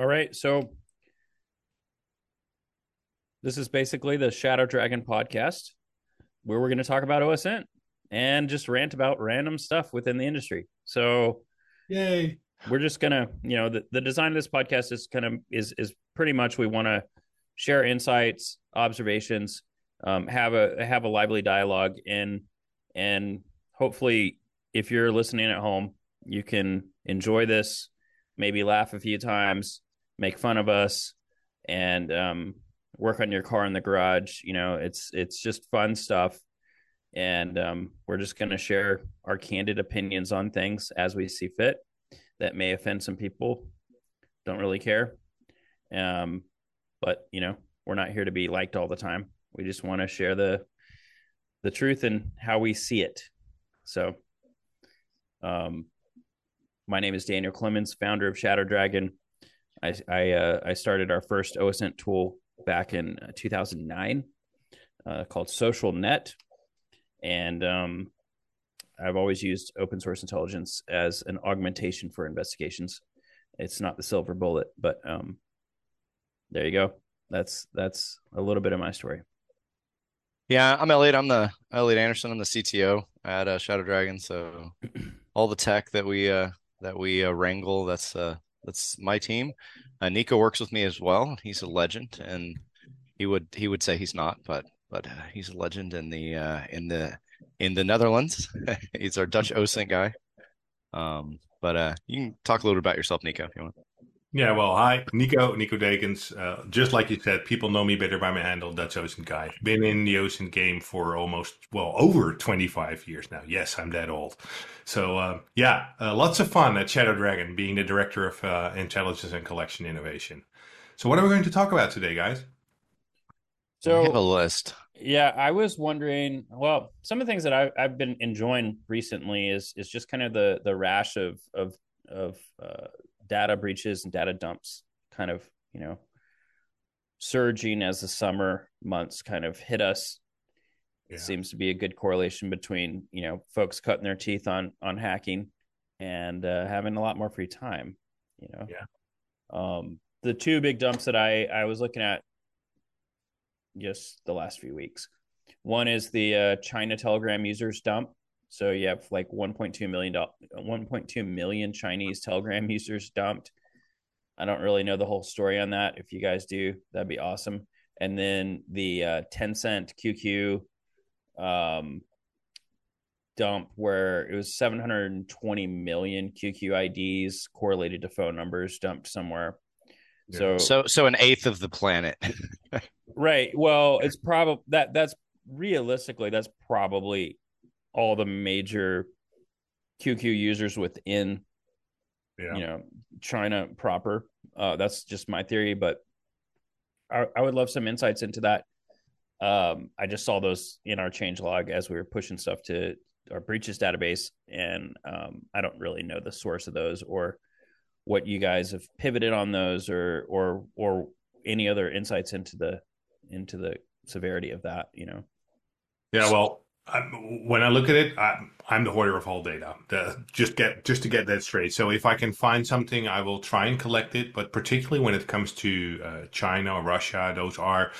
All right. So this is basically the Shadow Dragon podcast where we're going to talk about OSINT and just rant about random stuff within the industry. So, yay. We're just going to, you know, the, the design of this podcast is kind of is is pretty much we want to share insights, observations, um, have a have a lively dialogue and and hopefully if you're listening at home, you can enjoy this, maybe laugh a few times, make fun of us, and um, work on your car in the garage. You know, it's it's just fun stuff, and um, we're just going to share our candid opinions on things as we see fit. That may offend some people. Don't really care, um, but you know, we're not here to be liked all the time. We just want to share the the truth and how we see it. So, um, my name is Daniel Clemens, founder of Shadow Dragon. I I, uh, I started our first OSINT tool back in uh, 2009 uh, called Social Net, and um, I've always used open source intelligence as an augmentation for investigations. It's not the silver bullet, but um, there you go. That's that's a little bit of my story. Yeah, I'm Elliott. I'm the Elliott Anderson. I'm the CTO at uh, Shadow Dragon. So all the tech that we uh, that we uh, wrangle, that's uh, that's my team. Uh, Nico works with me as well. He's a legend, and he would he would say he's not, but but uh, he's a legend in the uh, in the in the Netherlands. he's our Dutch OSINT guy. Um, but uh, you can talk a little bit about yourself, Nico, if you want. Yeah, well, hi, Nico, Nico Dekens. Uh, just like you said, people know me better by my handle, Dutch OSINT Guy. Been in the OSINT game for almost, well, over 25 years now. Yes, I'm that old. So, uh, yeah, uh, lots of fun at Shadow Dragon, being the Director of uh, Intelligence and Collection Innovation. So, what are we going to talk about today, guys? So, I have a list. Yeah, I was wondering. Well, some of the things that I, I've been enjoying recently is is just kind of the the rash of of of uh, data breaches and data dumps kind of, you know, surging as the summer months kind of hit us. Yeah. It seems to be a good correlation between, you know, folks cutting their teeth on on hacking and uh, having a lot more free time, you know. Yeah. Um, the two big dumps that I I was looking at just the last few weeks. One is the uh, China Telegram users dump, so you have like 1.2 million 1.2 million Chinese Telegram users dumped. I don't really know the whole story on that. If you guys do, that'd be awesome. And then the uh, Tencent QQ um, dump where it was 720 million QQ IDs correlated to phone numbers dumped somewhere. Yeah. So so so an eighth of the planet. right. Well, it's probably that that's realistically that's probably all the major QQ users within yeah. you know China proper. Uh, that's just my theory, but I, I, would love some insights into that. Um, I just saw those in our change log as we were pushing stuff to our breaches database, and um, I don't really know the source of those or what you guys have pivoted on those or or or any other insights into the into the severity of that. You know. Yeah, well, I'm, when I look at it, I'm, I'm the hoarder of all data. The, just get just to get that straight. So if I can find something, I will try and collect it. But particularly when it comes to uh, China or Russia, those are,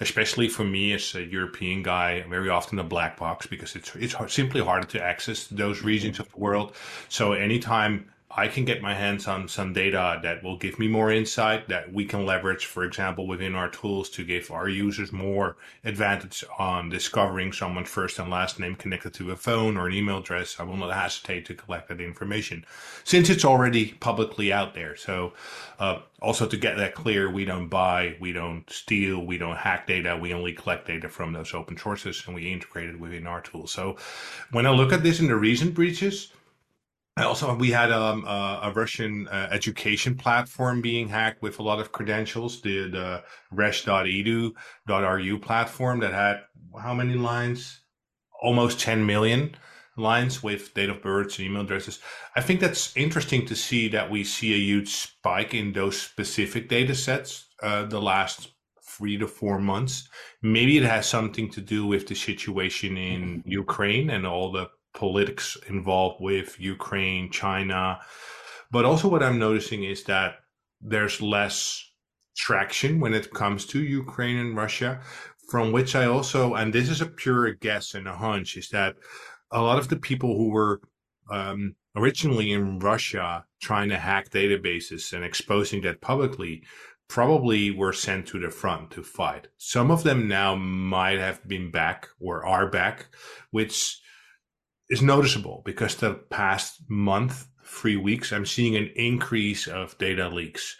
especially for me as a European guy, very often a black box because it's it's simply harder to access those regions of the world. So anytime I can get my hands on some data that will give me more insight that we can leverage, for example, within our tools to give our users more advantage on discovering someone's first and last name connected to a phone or an email address. I will not hesitate to collect that information since it's already publicly out there. So, uh, also to get that clear, we don't buy, we don't steal, we don't hack data. We only collect data from those open sources and we integrate it within our tools. So when I look at this in the recent breaches, also, we had um, a Russian uh, education platform being hacked with a lot of credentials. The, the resh.edu.ru platform that had how many lines? Almost 10 million lines with date of births and email addresses. I think that's interesting to see that we see a huge spike in those specific data sets uh, the last three to four months. Maybe it has something to do with the situation in Ukraine and all the politics involved with Ukraine, China. But also, what I'm noticing is that there's less traction when it comes to Ukraine and Russia. From which I also, and this is a pure guess and a hunch, is that a lot of the people who were um, originally in Russia trying to hack databases and exposing that publicly probably were sent to the front to fight. Some of them now might have been back or are back, which is noticeable because the past month, three weeks, I'm seeing an increase of data leaks.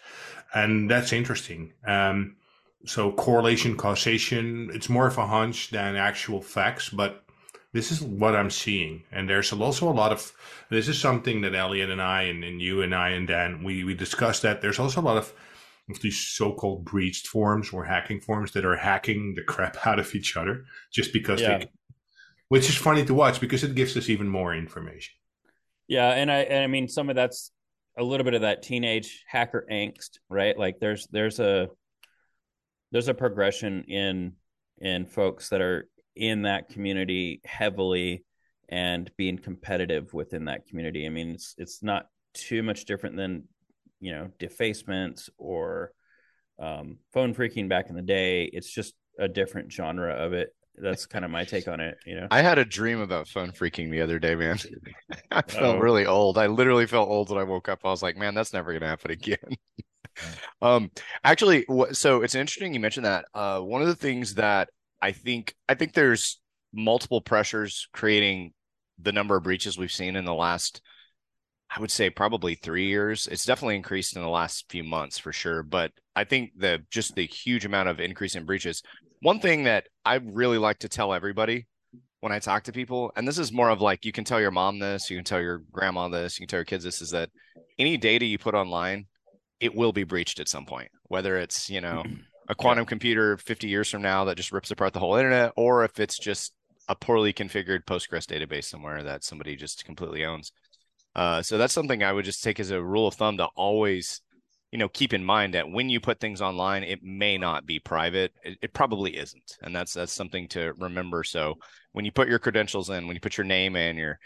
And that's interesting. Um, so correlation, causation, it's more of a hunch than actual facts, but this is what I'm seeing. And there's also a lot of, this is something that Elliott and I and, and you and I and Dan, we, we discussed that there's also a lot of, of these so-called breached forms or hacking forms that are hacking the crap out of each other just because yeah. they, which is funny to watch because it gives us even more information. Yeah. And I, and I mean, some of that's a little bit of that teenage hacker angst, right? Like there's, there's a, there's a progression in, in folks that are in that community heavily and being competitive within that community. I mean, it's it's not too much different than you know defacements or um, phone phreaking back in the day. It's just a different genre of it. That's kind of my take on it. You know, I had a dream about phone phreaking the other day, man. I felt oh. really old. I literally felt old when I woke up. I was like, man, that's never going to happen again. um, actually, so it's interesting you mentioned that. Uh, one of the things that I think I think there's multiple pressures creating the number of breaches we've seen in the last I would say probably 3 years. It's definitely increased in the last few months for sure, but I think the just the huge amount of increase in breaches. One thing that I really like to tell everybody when I talk to people, and this is more of like you can tell your mom this, you can tell your grandma this, you can tell your kids this, is that any data you put online, it will be breached at some point. Whether it's, you know, a quantum computer 50 years from now that just rips apart the whole internet, or if it's just a poorly configured Postgres database somewhere that somebody just completely owns. Uh, so that's something I would just take as a rule of thumb to always, you know, keep in mind that when you put things online, it may not be private. It, it probably isn't, and that's that's something to remember. So when you put your credentials in, when you put your name in, your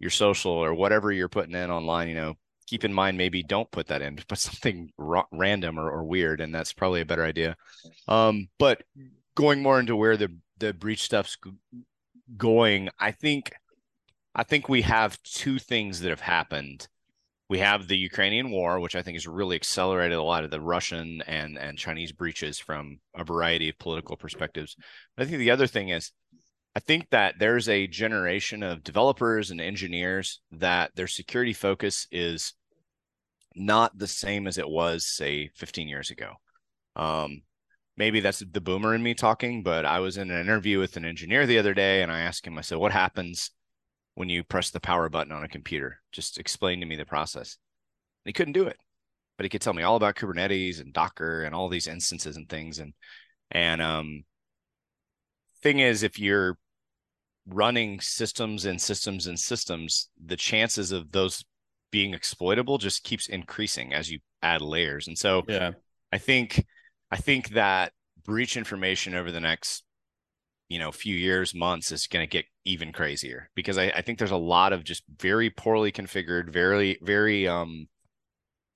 your social or whatever you're putting in online, you know, keep in mind maybe don't put that in put something ra- random or, or, weird and that's probably a better idea um, but going more into where the the breach stuff's going i think i think we have two things that have happened we have the ukrainian war which i think has really accelerated a lot of the russian and and chinese breaches from a variety of political perspectives i think the other thing is I think that there's a generation of developers and engineers that their security focus is not the same as it was, say, 15 years ago. Um, maybe that's the boomer in me talking, but I was in an interview with an engineer the other day and I asked him, I said, What happens when you press the power button on a computer? Just explain to me the process. And he couldn't do it, but he could tell me all about Kubernetes and Docker and all these instances and things. And, and, um, thing is, if you're running systems and systems and systems, the chances of those being exploitable just keeps increasing as you add layers. And so yeah, I think I think that breach information over the next you know few years months is going to get even crazier because I, I think there's a lot of just very poorly configured very very um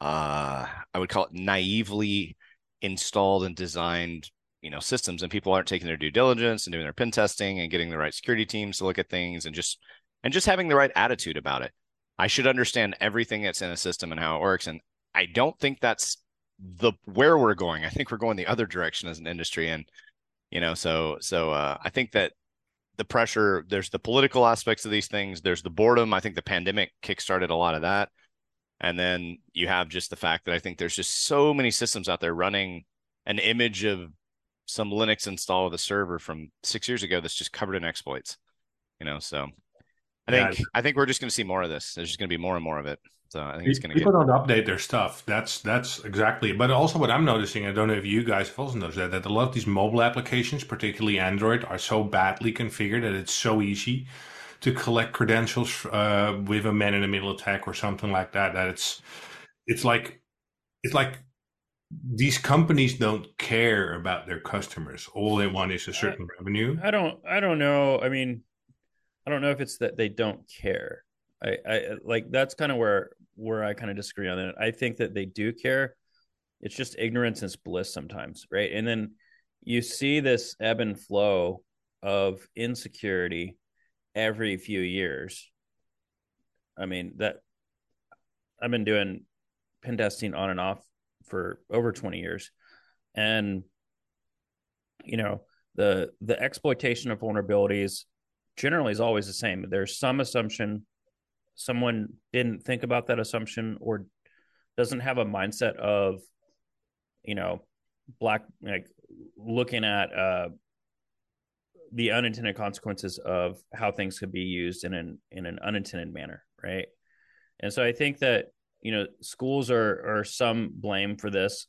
uh i would call it naively installed and designed you know systems and people aren't taking their due diligence and doing their pen testing and getting the right security teams to look at things and just and just having the right attitude about it. I should understand everything that's in a system and how it works and i don't think that's the where we're going. I think we're going the other direction as an industry and you know so so uh, i think that the pressure there's the political aspects of these things there's the boredom i think the pandemic kickstarted a lot of that and then you have just the fact that i think there's just so many systems out there running an image of some Linux install of the server from six years ago that's just covered in exploits. You know, so I think yeah. I think we're just going to see more of this. There's just going to be more and more of it. So I think it's going to people get... don't update their stuff. That's that's exactly. But also, what I'm noticing, I don't know if you guys have also noticed that that a lot of these mobile applications, particularly Android, are so badly configured that it's so easy to collect credentials uh, with a man in the middle attack or something like that. That it's it's like it's like these companies don't care about their customers. All they want is a certain I, revenue. I don't. I don't know. I mean, I don't know if it's that they don't care. I, I like that's kind of where where I kind of disagree on it. I think that they do care. it's just ignorance is bliss sometimes, right? And then you see this ebb and flow of insecurity every few years. I mean, that I've been doing pen testing on and off for over 20 years. And you know, the the exploitation of vulnerabilities generally is always the same. There's some assumption someone didn't think about that assumption or doesn't have a mindset of you know black like looking at uh the unintended consequences of how things could be used in an in an unintended manner right? And so i think that you know schools are are some blame for this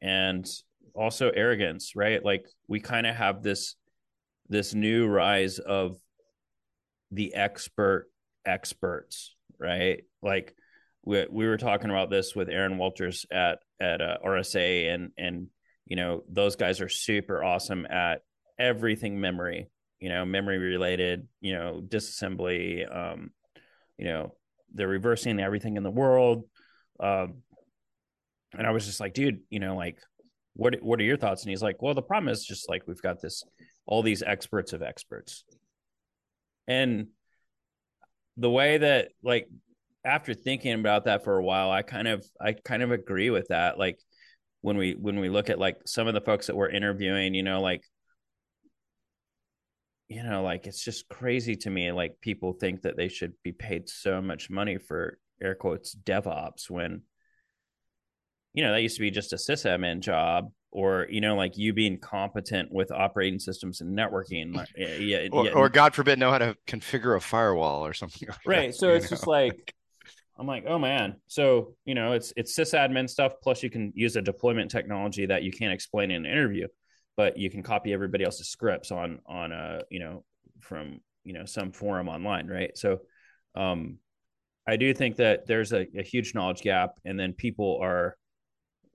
and also arrogance right? Like we kind of have this this new rise of the expert experts right? Like we, we were talking about this with aaron walters at at uh, rsa and and you know those guys are super awesome at everything memory you know memory related you know disassembly um you know they're reversing everything in the world um and i was just like dude you know like what what are your thoughts? And he's like well the problem is just like we've got this all these experts of experts. And the way that like after thinking about that for a while i kind of i kind of agree with that. Like when we when we look at like some of the folks that we're interviewing you know like you know like it's just crazy to me like people think that they should be paid so much money for air quotes devops when you know that used to be just a sysadmin job or you know like you being competent with operating systems and networking yeah, or, yeah. or god forbid know how to configure a firewall or something like right that, so it's know? just like i'm like oh man so you know it's it's sysadmin stuff plus you can use a deployment technology that you can't explain in an interview but you can copy everybody else's scripts on on a you know from you know some forum online right so um i do think that there's a, a huge knowledge gap and then people are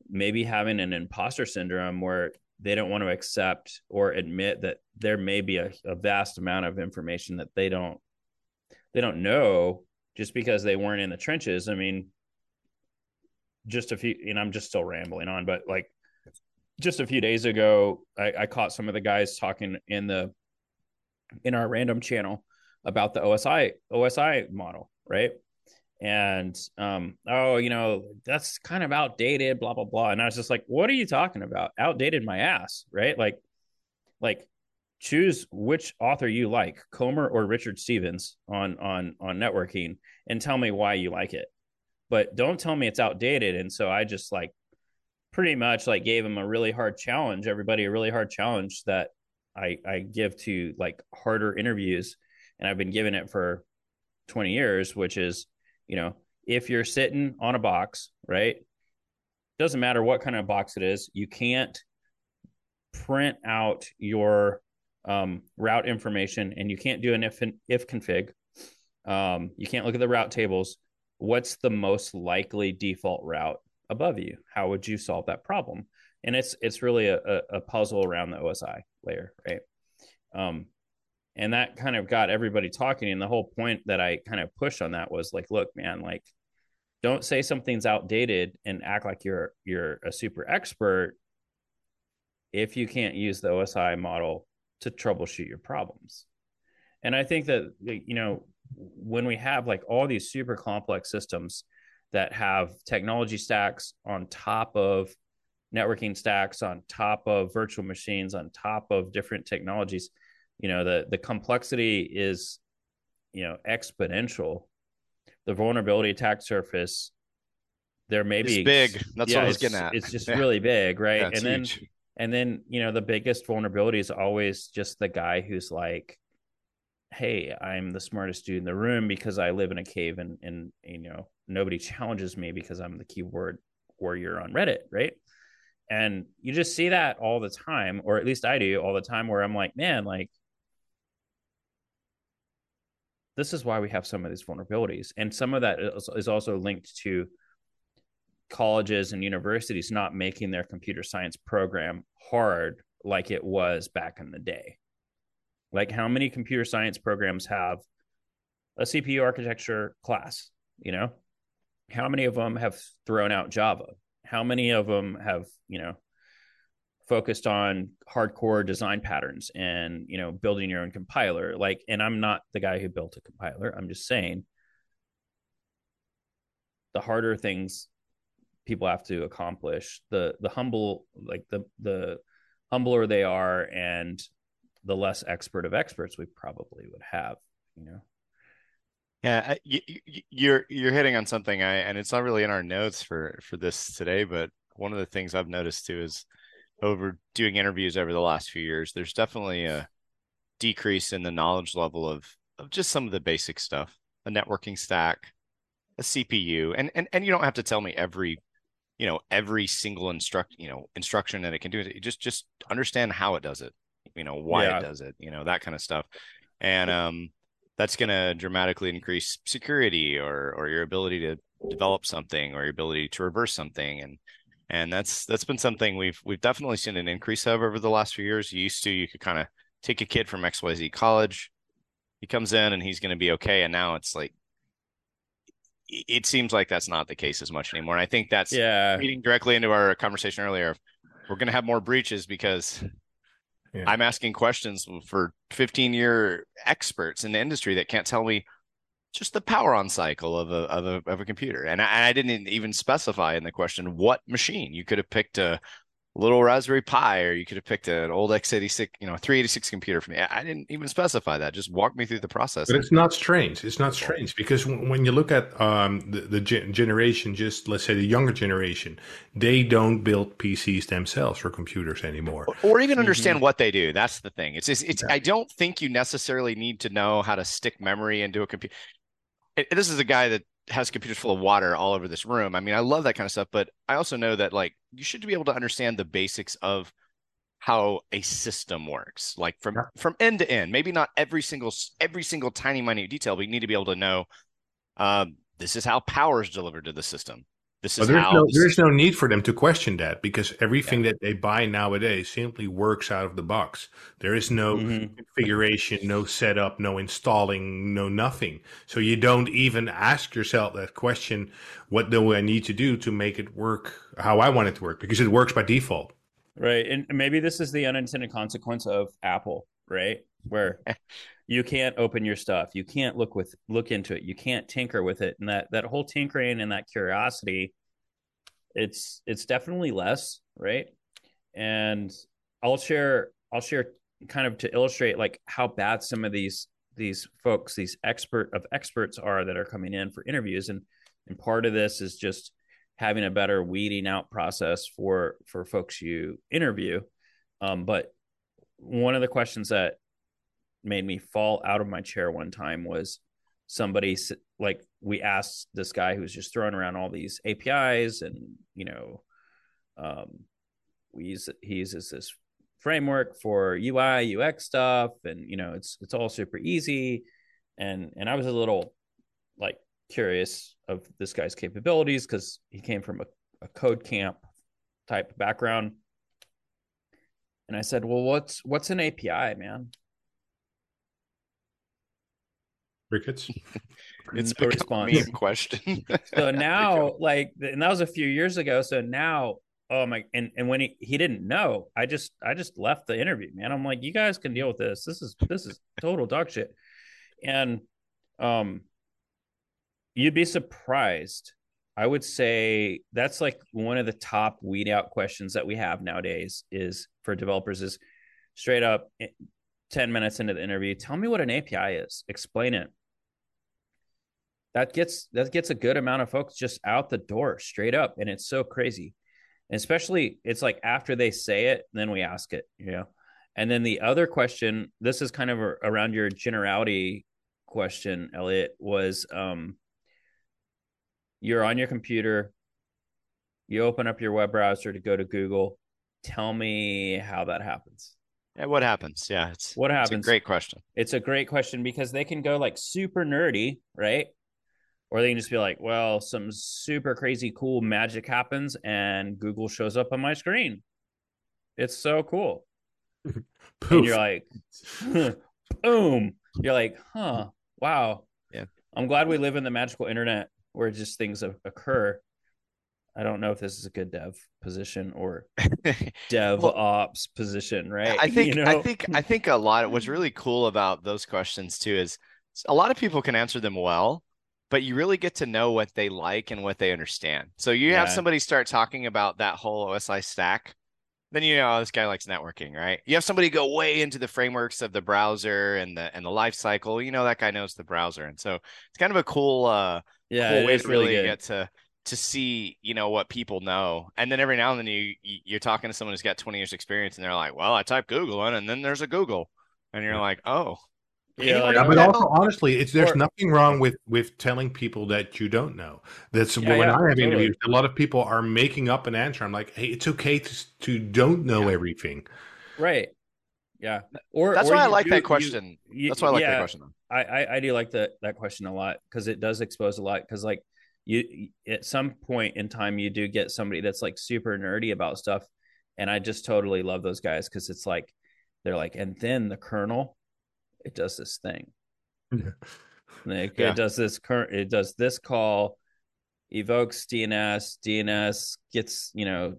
maybe having an imposter syndrome where they don't want to accept or admit that there may be a, a, vast amount of information that they don't they don't know just because they weren't in the trenches. I mean just a few and i'm just still rambling on but like just a few days ago I, I caught some of the guys talking in the in our random channel about the osi osi model right and um oh you know that's kind of outdated blah blah blah. And i was just like what are you talking about? Outdated my ass right? Like like choose which author you like comer or richard stevens on on on networking and tell me why you like it. But don't tell me it's outdated. And so i just like pretty much like gave him a really hard challenge everybody a really hard challenge that i i give to like harder interviews. And i've been giving it for 20 years which is you know, if you're sitting on a box, right? Doesn't matter what kind of box it is, you can't print out your um, route information and you can't do an if if config. Um, you can't look at the route tables. What's the most likely default route above you? How would you solve that problem? And it's it's really a, a puzzle around the OSI layer, right? Um, and that kind of got everybody talking. And the whole point that i kind of pushed on that was like look man like don't say something's outdated and act like you're you're a super expert if you can't use the osi model to troubleshoot your problems. And i think that you know when we have like all these super complex systems that have technology stacks on top of networking stacks on top of virtual machines on top of different technologies you know the the complexity is you know exponential. The vulnerability attack surface there may it's be big. that's yeah, what i was getting at. it's just yeah. really big right? Yeah, and huge. then and then you know the biggest vulnerability is always just the guy who's like hey i'm the smartest dude in the room because i live in a cave and and you know nobody challenges me because i'm the keyword warrior on reddit right? And you just see that all the time or at least i do all the time where i'm like man like this is why we have some of these vulnerabilities and some of that is, also linked to colleges and universities not making their computer science program hard like it was back in the day. Like how many computer science programs have a cpu architecture class you know? How many of them have thrown out java? How many of them have you know focused on hardcore design patterns and you know building your own compiler. Like and i'm not the guy who built a compiler. I'm just saying the harder things people have to accomplish the the humble like the the humbler they are and the less expert of experts we probably would have you know? Yeah you, you're you're hitting on something i and it's not really in our notes for for this today but one of the things i've noticed too is over doing interviews over the last few years there's definitely a decrease in the knowledge level of of just some of the basic stuff a networking stack a cpu and and, and you don't have to tell me every you know every single instruct you know instruction that it can do. It just just understand how it does it you know why yeah. it does it you know that kind of stuff. And um that's going to dramatically increase security or or your ability to develop something or your ability to reverse something. And and that's that's been something we've we've definitely seen an increase of over the last few years you used to you could kind of take a kid from xyz college he comes in and he's going to be okay and now it's like it seems like that's not the case as much anymore. And I think that's yeah. leading directly into our conversation earlier. We're going to have more breaches because yeah. I'm asking questions for 15 year experts in the industry that can't tell me just the power on cycle of a of a, of a computer. And I, I didn't even specify in the question what machine. You could have picked a little Raspberry Pi, or you could have picked an old x86, you know, 386 computer for me. I didn't even specify that. Just walk me through the process. But it's not strange. It's not strange because when you look at um, the, the generation, just let's say the younger generation, they don't build PCs themselves for computers anymore, or even understand mm-hmm. what they do. That's the thing. It's, it's, it's I don't think you necessarily need to know how to stick memory into a computer. This is a guy that has computers full of water all over this room. I mean, I love that kind of stuff, but I also know that like you should be able to understand the basics of how a system works, like from yeah. from end to end. Maybe not every single every single tiny minute detail, but you need to be able to know um, this is how power is delivered to the system. This is there's no, there's no need for them to question that because everything yeah. that they buy nowadays simply works out of the box. There is no mm-hmm. configuration, no setup, no installing, no nothing. So you don't even ask yourself that question: What do I need to do to make it work how I want it to work? Because it works by default. Right, and maybe this is the unintended consequence of Apple, right? Where you can't open your stuff. You can't look with look into it. You can't tinker with it. And that that whole tinkering and that curiosity it's it's definitely less right? And i'll share i'll share kind of to illustrate like how bad some of these these folks these expert of experts are that are coming in for interviews. And and part of this is just having a better weeding out process for for folks you interview. Um, but one of the questions that made me fall out of my chair one time was somebody like we asked this guy who was just throwing around all these APIs and you know um, we use he uses this framework for UI UX stuff and you know it's it's all super easy. And and I was a little like curious of this guy's capabilities because he came from a, a code camp type background. And I said well what's what's an API man Crickets. it's no response. a question. so now, like, and that was a few years ago. So now, oh my, and and when he he didn't know, I just I just left the interview, man. I'm like, you guys can deal with this. This is this is total dog shit. And um, you'd be surprised. I would say that's like one of the top weed out questions that we have nowadays is for developers is straight up eh, 10 minutes into the interview tell me what an api is explain it that gets that gets a good amount of folks just out the door straight up and it's so crazy and especially it's like after they say it then we ask it you know and then the other question this is kind of a, around your generality question elliott was um you're on your computer you open up your web browser to go to google tell me how that happens yeah, what happens? Yeah, it's what happens. It's a great question. It's a great question because they can go like super nerdy, right? Or they can just be like, well, some super crazy cool magic happens and Google shows up on my screen. It's so cool. and you're like, boom. You're like, huh, wow. Yeah. I'm glad we live in the magical internet where just things occur. I don't know if this is a good dev position or dev Well, ops position, right? I think You I think I think a lot of what's really cool about those questions too is a lot of people can answer them well, but you really get to know what they like and what they understand. So you have somebody start talking about that whole OSI stack, then you know oh, this guy likes networking, right? You have somebody go way into the frameworks of the browser and the and the life cycle, you know that guy knows the browser. And so it's kind of a cool uh yeah, cool way to really get to to see you know what people know and then every now and then you you- you're talking to someone who's got 20 years experience and they're like well i type google in and then there's a google and you're like oh Yeah, Yeah, but also honestly, it's there's Or- nothing wrong with with telling people that you don't know. That's Yeah, when yeah, I have totally. interviews. A lot of people are making up an answer. I'm like, hey, it's okay to to don't know Yeah. everything. right. Yeah. Or that's or why i like do- that question you- that's why i like yeah, that question. I, I I do like that that question a lot because it does expose a lot. Because like you, at some point in time, you do get somebody that's like super nerdy about stuff, and I just totally love those guys because it's like they're like, and then the kernel, it does this thing. Like, Yeah. It does this current. It does this call, evokes DNS. DNS gets you know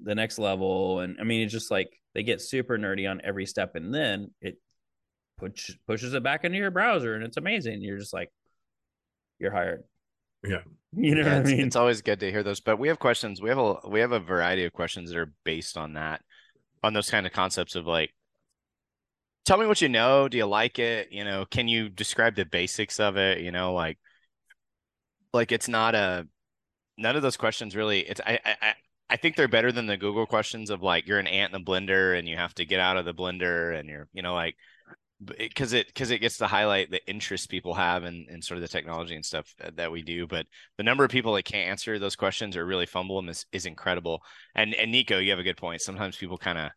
the next level, and I mean it's just like they get super nerdy on every step, and then it push, pushes it back into your browser, and it's amazing. You're just like, you're hired. Yeah. You know Yeah, what I mean? it's always good to hear those but we have questions we have a we have a variety of questions that are based on that on those kind of concepts of like tell me what you know do you like it you know can you describe the basics of it you know like like it's not a none of those questions really it's I, I I- think they're better than the Google questions of like you're an ant in a blender and you have to get out of the blender and you're you know like because it because it gets to highlight the interest people have in, in sort of the technology and stuff that, that we do but the number of people that can't answer those questions or really fumble them is, is incredible. And and Nico you have a good point. Sometimes people kind of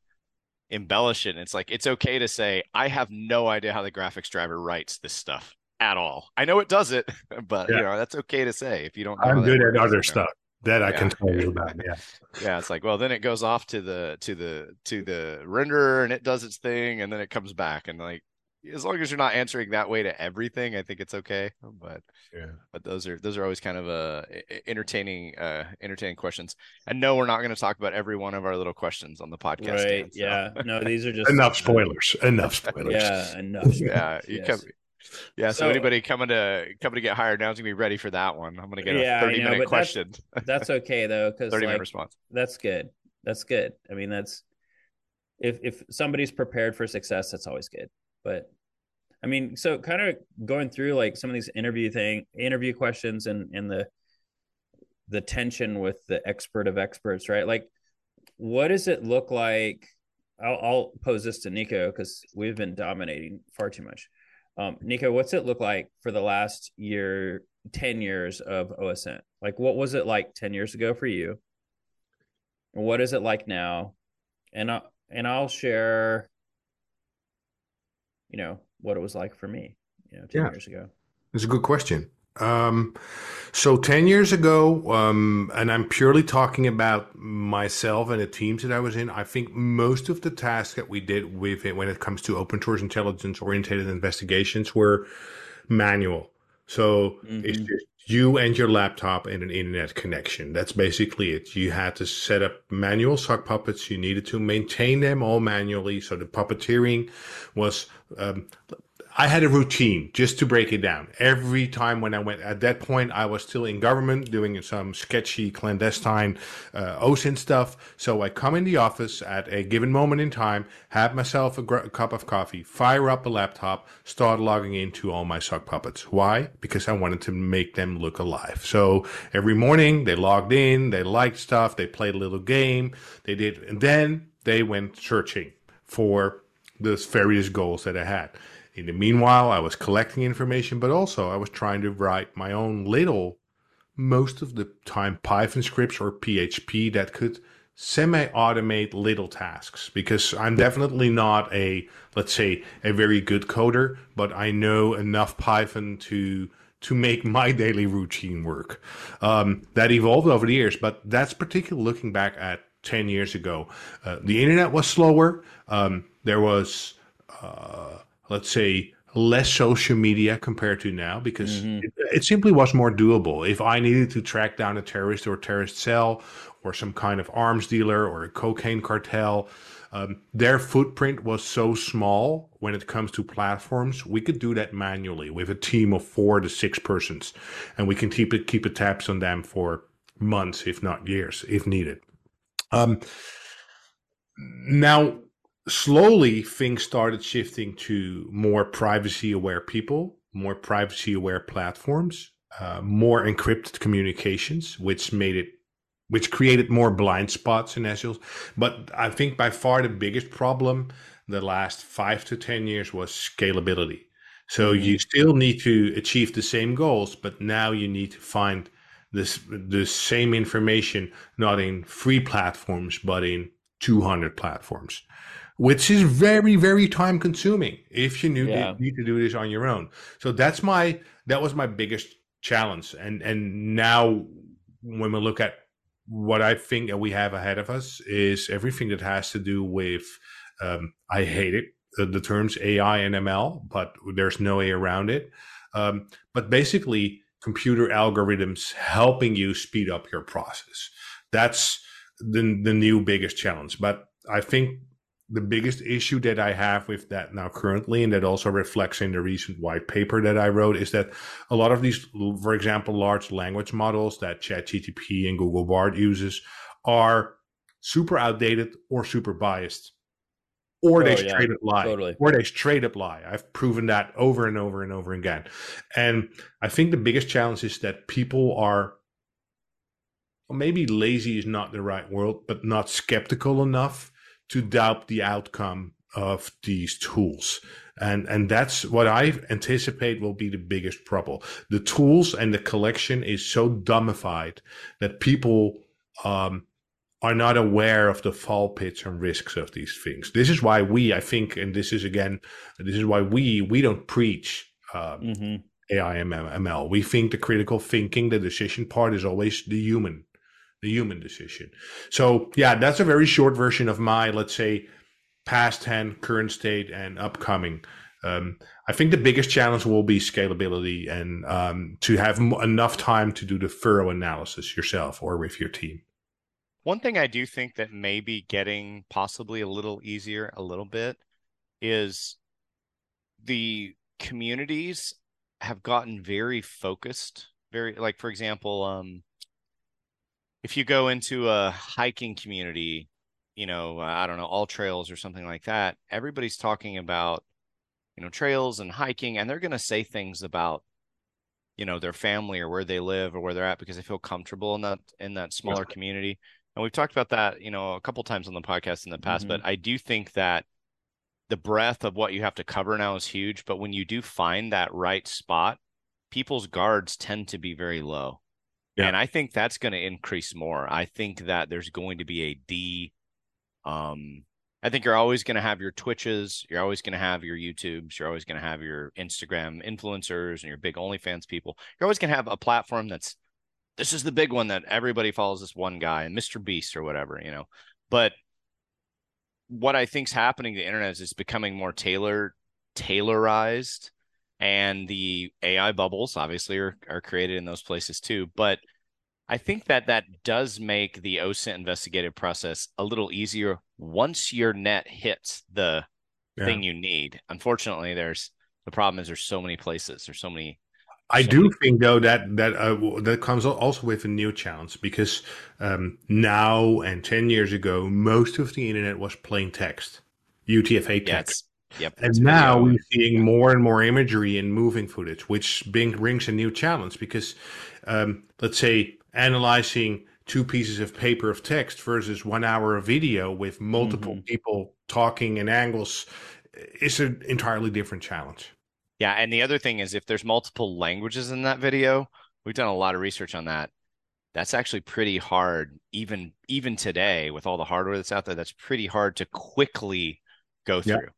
embellish it and it's like it's okay to say I have no idea how the graphics driver writes this stuff at all I know it does it but you know that's okay to say if you don't know I'm good at other stuff that I can tell you about. Yeah. Yeah, it's like, well, then it goes off to the to the to the renderer and it does its thing and then it comes back and like as long as you're not answering that way to everything, I think it's okay. But Yeah. but those are those are always kind of uh entertaining uh entertaining questions. And no, we're not going to talk about every one of our little questions on the podcast. right? Dan, so- Yeah. No, these are just Enough spoilers. Enough spoilers. Yeah, enough. yeah, you Yes. come yeah, so, So- anybody coming to coming to get hired now is gonna be ready for that one. I'm gonna get a Yeah, I 30 know, minute but that's- question, That's okay though, because 30 minute response. that's good. That's good. I mean, that's if if somebody's prepared for success, that's always good. But I mean, so kind of going through like some of these interview thing, interview questions, and and the the tension with the expert of experts, right? Like, what does it look like? I'll, I'll pose this to Nico because we've been dominating far too much. Um, Nico, what's it look like for the last year, ten years of OSN? Like, what was it like ten years ago for you? What is it like now? And I, and I'll share, you know, what it was like for me, you know, ten Yeah. years ago. It's a good question. Um, so 10 years ago, um, and I'm purely talking about myself and the teams that I was in, I think most of the tasks that we did with it when it comes to open source intelligence oriented investigations were manual. So it's Mhm. just you and your laptop and an internet connection. That's basically it. You had to set up manual sock puppets. You needed to maintain them all manually. So the puppeteering was, um, I had a routine just to break it down. Every time when I went, at that point, I was still in government doing some sketchy, clandestine uh, OSINT stuff. So I come in the office at a given moment in time, have myself a, gr- a cup of coffee, fire up a laptop, start logging into all my sock puppets. Why? Because I wanted to make them look alive. So every morning they logged in, they liked stuff, they played a little game, they did, and then they went searching for the various goals that I had. In the meanwhile, I was collecting information, but also I was trying to write my own little, most of the time Python scripts or PHP that could semi automate little tasks because I'm definitely not a, let's say, a very good coder, but I know enough Python to to make my daily routine work. Um, that evolved over the years, but that's particularly looking back at 10 years ago. Uh, the internet was slower. Um, there was, uh, let's say, less social media compared to now because mm-hmm. it, it, simply was more doable. If I needed to track down a terrorist or a terrorist cell or some kind of arms dealer or a cocaine cartel, um, their footprint was so small when it comes to platforms. We could do that manually with a team of four to six persons, and we can keep it keep a tabs on them for months, if not years, if needed. Um, now slowly things started shifting to more privacy aware people, more privacy aware platforms, uh, more encrypted communications, which made it, which created more blind spots in SEOs. But I think by far the biggest problem the last five to 10 years was scalability. So mm-hmm. you still need to achieve the same goals, but now you need to find this the same information not in free platforms but in 200 platforms which is very very time consuming if you knew yeah. need to do this on your own. So that's my that was my biggest challenge. And and now when we look at what i think that we have ahead of us is everything that has to do with um, i hate it the, the, terms ai and ml but there's no way around it. Um, but basically computer algorithms helping you speed up your process. That's the, the new biggest challenge. But i think the biggest issue that I have with that now currently, and that also reflects in the recent white paper that I wrote, is that a lot of these, for example, large language models that ChatGPT and Google Bard uses are super outdated or super biased. Or they oh, straight yeah, up lie. Totally. Or they straight up lie. I've proven that over and over and over again. And I think the biggest challenge is that people are well, maybe lazy is not the right word, but not skeptical enough to doubt the outcome of these tools. And, and that's what I anticipate will be the biggest trouble. The tools and the collection is so dumbified that people, um, are not aware of the fall pits and risks of these things. This is why we, I think, and this is again, this is why we we don't preach um, mm-hmm. AI and ML. We think the critical thinking, the decision part, is always the human the human decision. So yeah, that's a very short version of my, let's say, past 10, current state, and upcoming. Um, I think the biggest challenge will be scalability and um, to have m- enough time to do the thorough analysis yourself or with your team. One thing I do think that may be getting possibly a little easier, a little bit, is the communities have gotten very focused. Very like, for example, um, if you go into a hiking community, you know, I don't know, all trails or something like that, everybody's talking about, you know, trails and hiking, and they're going to say things about, you know, their family or where they live or where they're at because they feel comfortable in that in that smaller yeah. community. And we've talked about that, you know, a couple times on the podcast in the past, mm-hmm. but I do think that the breadth of what you have to cover now is huge. But when you do find that right spot, people's guards tend to be very low. Yeah. And I think that's going to increase more. I think that there's going to be a D. Um, I think you're always going to have your Twitches, you're always going to have your YouTubes, you're always going to have your Instagram influencers and your big OnlyFans people. You're always going to have a platform that's this is the big one that everybody follows this one guy and Mr. Beast or whatever, you know. But what I think's happening to the internet is it's becoming more tailored, tailorized and the AI bubbles obviously are, are created in those places too. But I think that that does make the OSINT investigative process a little easier once your net hits the yeah. thing you need. Unfortunately, there's the problem is there's so many places, there's so many. I so do many... think though that that uh, that comes also with a new challenge because um, now and ten years ago, most of the internet was plain text, UTF-8 text. Yep. And now we're seeing more and more imagery and moving footage, which brings a new challenge because, um, let's say, analyzing two pieces of paper of text versus one hour of video with multiple mm-hmm. people talking in angles is an entirely different challenge. Yeah. And the other thing is, if there's multiple languages in that video, we've done a lot of research on that. That's actually pretty hard, even even today with all the hardware that's out there. That's pretty hard to quickly go through.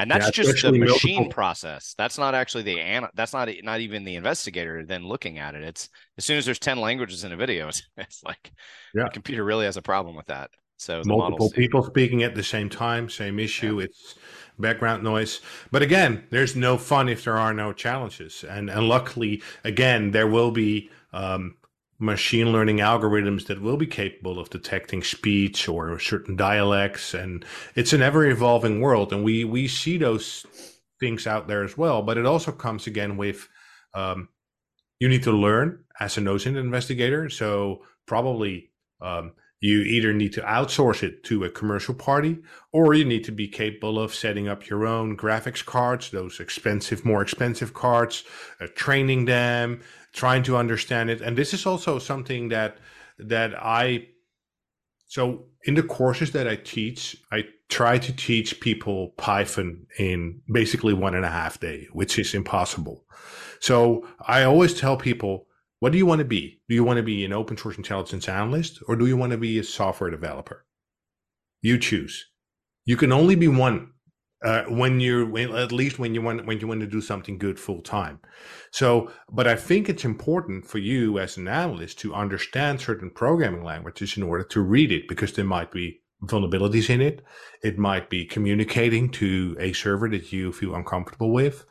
And that's just the machine multiple. process that's not actually the that's not not even the investigator then looking at it it's as soon as there's 10 languages in a video it's, it's like yeah. the computer really has a problem with that So multiple people speaking at the same time, same issue. Yeah. It's background noise. But again, there's no fun if there are no challenges. And and luckily, again, there will be um, machine learning algorithms that will be capable of detecting speech or certain dialects. And it's an ever evolving world, and we we see those things out there as well. But it also comes again with um, you need to learn as a nose investigator. So probably um, you either need to outsource it to a commercial party or you need to be capable of setting up your own graphics cards, those expensive, more expensive cards, uh, training them, trying to understand it. And this is also something that, that I, so in the courses that I teach, I try to teach people Python in basically one and a half day, which is impossible. So I always tell people, what do you want to be? Do you want to be an open source intelligence analyst or do you want to be a software developer? You choose. You can only be one uh, when you're at least when you want when you want to do something good full time. So, but I think it's important for you as an analyst to understand certain programming languages in order to read it because there might be vulnerabilities in it. It might be communicating to a server that you feel uncomfortable with.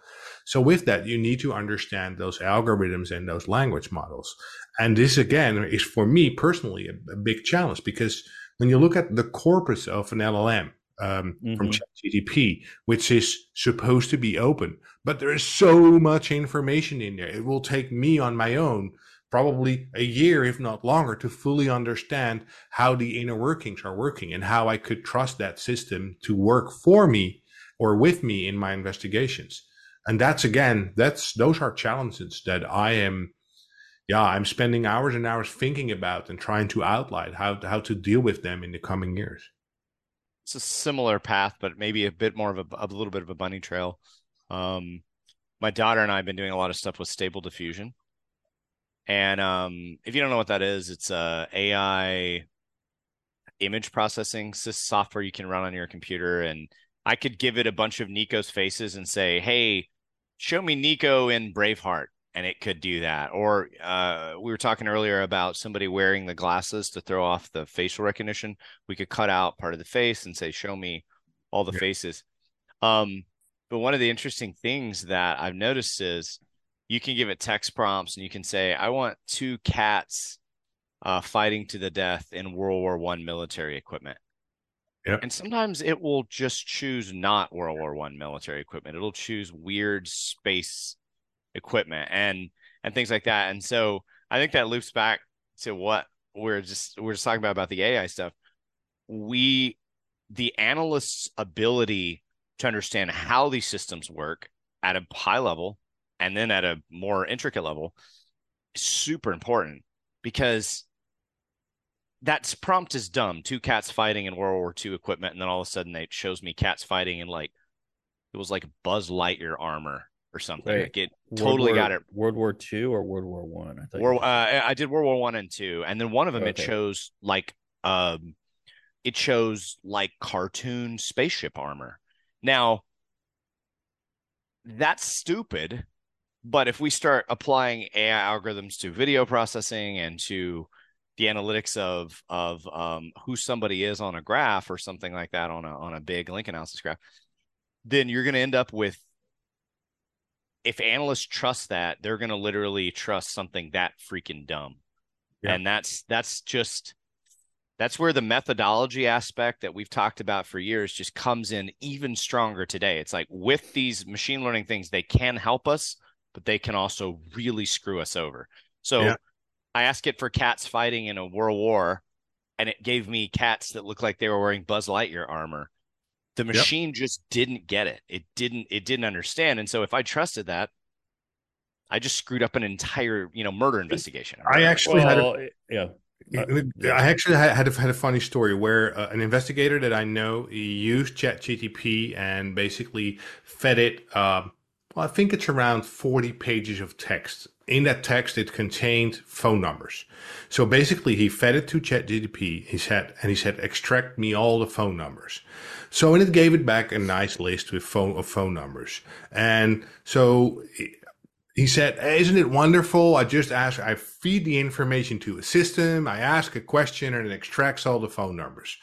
So with that, you need to understand those algorithms and those language models. And this again is for me personally a, a big challenge because when you look at the corpus of an LLM um, mm-hmm. from ChatGPT, which is supposed to be open, but there is so much information in there. It will take me on my own probably a year, if not longer, to fully understand how the inner workings are working and how I could trust that system to work for me or with me in my investigations and that's again that's those are challenges that i am yeah i'm spending hours and hours thinking about and trying to outline how how to deal with them in the coming years. It's a similar path but maybe a bit more of a, a little bit of a bunny trail. Um, my daughter and i have been doing a lot of stuff with stable diffusion. And um, if you don't know what that is it's a ai image processing software you can run on your computer. And I could give it a bunch of Nico's faces and say, "Hey, show me Nico in Braveheart," and it could do that. Or uh, we were talking earlier about somebody wearing the glasses to throw off the facial recognition. We could cut out part of the face and say, "Show me all the yeah. faces." Um, but one of the interesting things that I've noticed is you can give it text prompts and you can say, "I want two cats." Uh, fighting to the death in World War One military equipment Yep. And sometimes it will just choose not World War One military equipment. It'll choose weird space equipment and and things like that. And so I think that loops back to what we're just we're just talking about about the AI stuff. We the analyst's ability to understand how these systems work at a high level and then at a more intricate level is super important because that prompt is dumb. Two cats fighting in World War II equipment, and then all of a sudden it shows me cats fighting in like it was like Buzz Lightyear armor or something. Wait, like it totally War, got it. World War II or World War One? I World, uh, I did World War One and two, and then one of them okay. it shows like um, it shows like cartoon spaceship armor. Now that's stupid, but if we start applying AI algorithms to video processing and to the analytics of of um, who somebody is on a graph or something like that on a on a big link analysis graph, then you're going to end up with if analysts trust that, they're going to literally trust something that freaking dumb. Yeah. And that's that's just that's where the methodology aspect that we've talked about for years just comes in even stronger today. It's like with these machine learning things, they can help us, but they can also really screw us over. So yeah. I asked it for cats fighting in a world war, and it gave me cats that looked like they were wearing Buzz Lightyear armor. The machine yep. just didn't get it. It didn't. It didn't understand. And so if I trusted that, I just screwed up an entire you know murder investigation. I actually well, had a, yeah. I actually had a, had a funny story where uh, an investigator that I know used ChatGTP and basically fed it. Uh, well, I think it's around forty pages of text in that text, it contained phone numbers. So basically, he fed it to ChatGPT. He said, and he said, extract me all the phone numbers. So, and it gave it back a nice list with phone of phone numbers. And so he said, Isn't it wonderful? I just ask, I feed the information to a system, I ask a question, and it extracts all the phone numbers.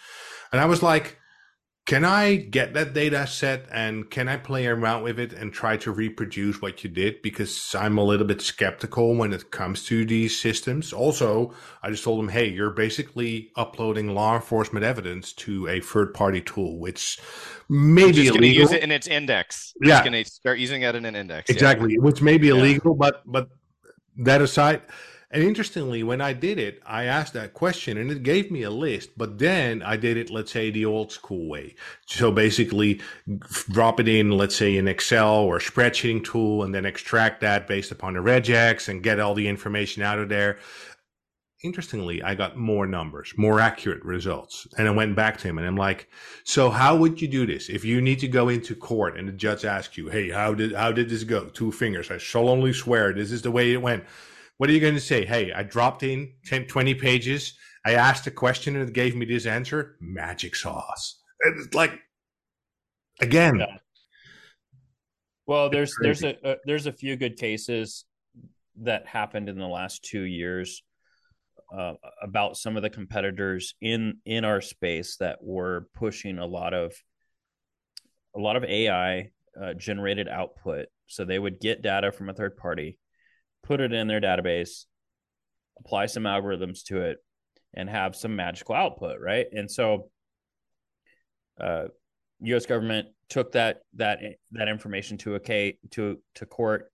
And I was like, can I get that data set and can I play around with it and try to reproduce what you did? Because I'm a little bit skeptical when it comes to these systems. Also, I just told them, hey, you're basically uploading law enforcement evidence to a third party tool, which may be illegal. use it in its index. Yeah. It's going to start using it in an index. Exactly, Yeah. which may be Yeah. illegal, but but that aside, and interestingly, when I did it, I asked that question and it gave me a list. But then I did it, let's say, the old school way. So basically, drop it in, let's say, an Excel or spreadsheeting tool, and then extract that based upon the regex and get all the information out of there. Interestingly, I got more numbers, more accurate results. And I went back to him and I'm like, so how would you do this? If you need to go into court and the judge asks you, Hey, how did, how did this go? Two fingers. I solemnly swear this is the way it went. What are you going to say? Hey, I dropped in 10, 20 pages. I asked a question and it gave me this answer. Magic sauce. It's like, again, Yeah. Well, there's there's a, a there's a few good cases that happened in the last two years uh, about some of the competitors in in our space that were pushing a lot of a lot of AI uh, generated output. So they would get data from a third party, put it in their database, apply some algorithms to it, and have some magical output, right? And so, uh, U.S. government took that that that information to a K, to to court,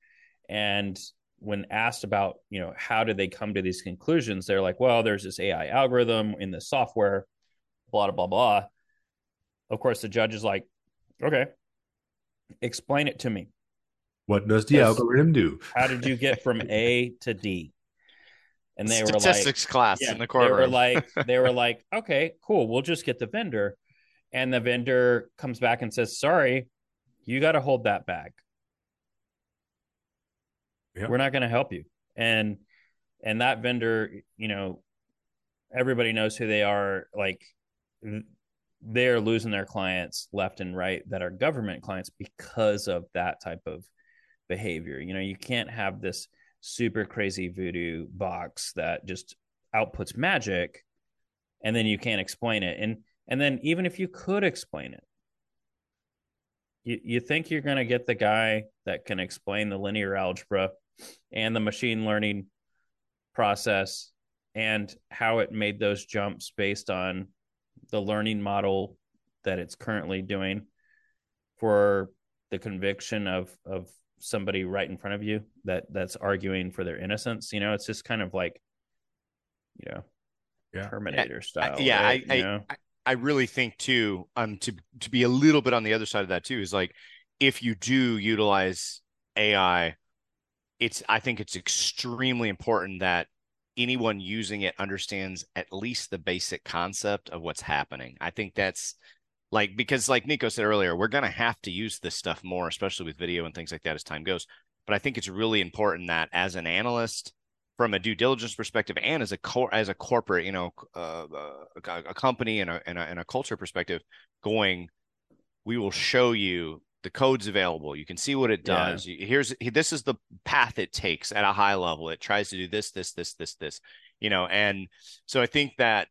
and when asked about you know how did they come to these conclusions, they're like, well, there's this AI algorithm in the software, blah blah blah. Of course, the judge is like, okay, explain it to me. What does the algorithm do? How did you get from A to D? And they were like, Statistics class yeah, in the courtroom. they were like, they were like, okay, cool, we'll just get the vendor, and the vendor comes back and says, sorry, you got to hold that back. Yeah. We're not going to help you, and and that vendor, you know, everybody knows who they are. Like, they are losing their clients left and right that are government clients because of that type of behavior. You know, you can't have this super crazy voodoo box that just outputs magic and then you can't explain it. And and then even if you could explain it, you, you think you're gonna get the guy that can explain the linear algebra and the machine learning process and how it made those jumps based on the learning model that it's currently doing for the conviction of of somebody right in front of you that that's arguing for their innocence you know it's just kind of like you know Yeah. terminator style yeah, right? I- you know I really think too, um, to to be a little bit on the other side of that too, is like if you do utilize AI, it's I think it's extremely important that anyone using it understands at least the basic concept of what's happening. I think that's like because like Nico said earlier, we're gonna have to use this stuff more, especially with video and things like that as time goes. But I think it's really important that as an analyst, from a due diligence perspective, and as a cor- as a corporate, you know, uh, a, a company and a, and a and a culture perspective, going, we will show you the codes available. You can see what it does. You- Here's this is the path it takes at a high level. It tries to do this, this, this, this, this. You know, and so I think that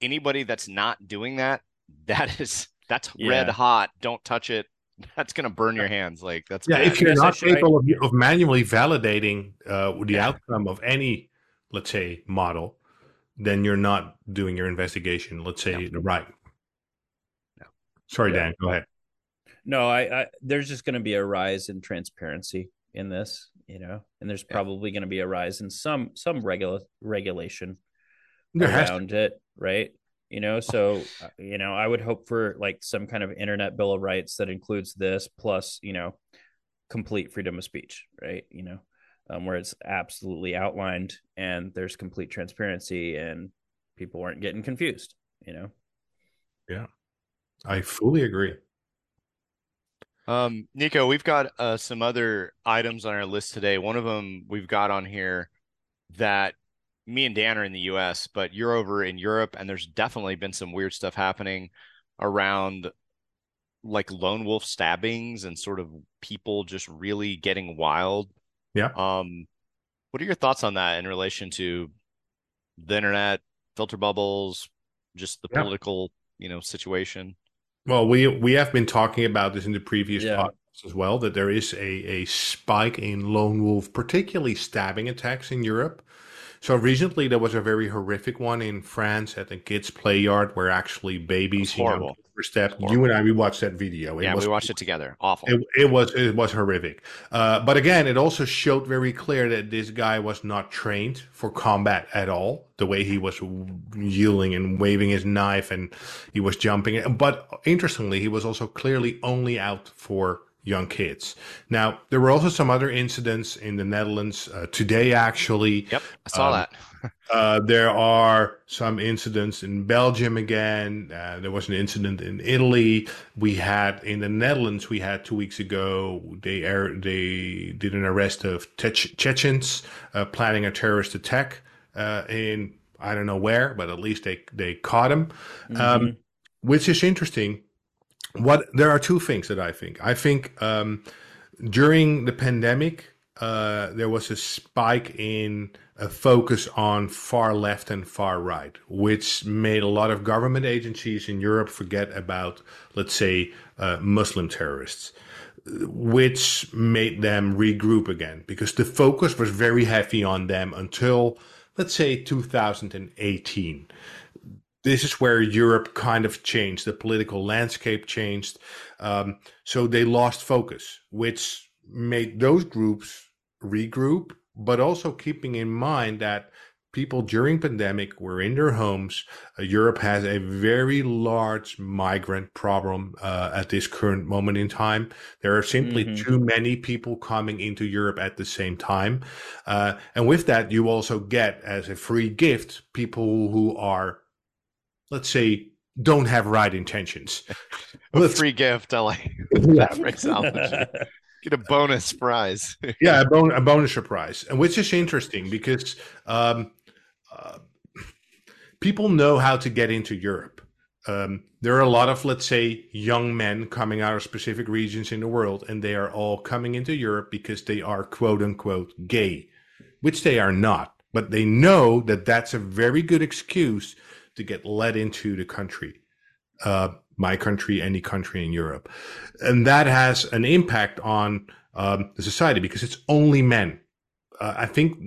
anybody that's not doing that, that is that's red hot. Don't touch it. That's gonna burn your hands. Like that's Yeah, bad. if you're not should- capable of, of manually validating uh, the Yeah. outcome of any, let's say, model, then you're not doing your investigation, let's say, No. right. No. Sorry, Yeah. Dan, go ahead. no I, I there's just going to be a rise in transparency in this you know and there's Yeah. probably going to be a rise in some some regula- regulation There has to, around it, right? You know, so uh, you know, I would hope for like some kind of internet bill of rights that includes this plus, you know, complete freedom of speech, right? You know, um, where it's absolutely outlined and there's complete transparency and people aren't getting confused, you know. Yeah i fully agree. Um, Nico, we've got uh, some other items on our list today. One of them we've got on here that me and Dan are in the US, but you're over in Europe, and there's definitely been some weird stuff happening around like lone wolf stabbings and sort of people just really getting wild Yeah. Um, what are your thoughts on that in relation to the internet, filter bubbles, just the Yeah. political, you know, situation? Well, we we have been talking about this in the previous Yeah. podcasts as well. That there is a a spike in lone wolf, particularly stabbing attacks in Europe. So recently there was a very horrific one in France at the kids' play yard where actually babies, you know, horrible. were stabbed. You and I we watched that video. It yeah, was we watched it together. Awful. It, it was it was horrific, uh, but again, it also showed very clear that this guy was not trained for combat at all. The way he was yelling and waving his knife, and he was jumping. But interestingly, he was also clearly only out for young kids. Now, there were also some other incidents in the Netherlands uh, today. Actually, yep, I saw um, that. uh, there are some incidents in Belgium again. Uh, there was an incident in Italy. We had in the Netherlands. We had two weeks ago. They are, they did an arrest of Chech- Chechens uh, planning a terrorist attack uh, in I don't know where, but at least they they caught him, um, which is interesting. What there are two things that I think. I think um, during the pandemic, uh, there was a spike in a focus on far left and far right, which made a lot of government agencies in Europe forget about, let's say, uh, Muslim terrorists, which made them regroup again because the focus was very heavy on them until, let's say, 2018 this is where Europe kind of changed. The political landscape changed. Um, so they lost focus, which made those groups regroup, but also keeping in mind that people during pandemic were in their homes. Uh, Europe has a very large migrant problem uh, at this current moment in time. There are simply Mhm. too many people coming into Europe at the same time. Uh, and with that, you also get as a free gift people who are let's say don't have right intentions. A free gift. I like yeah, that salvage. Get a bonus prize. yeah, a, bon- a bonus surprise, and which is interesting because um, uh, people know how to get into Europe. Um, there are a lot of, let's say, young men coming out of specific regions in the world, and they are all coming into Europe because they are quote unquote gay, which they are not. But they know that that's a very good excuse to get let into the country, uh, my country, any country in Europe. And that has an impact on um, the society because it's only men. Uh, I think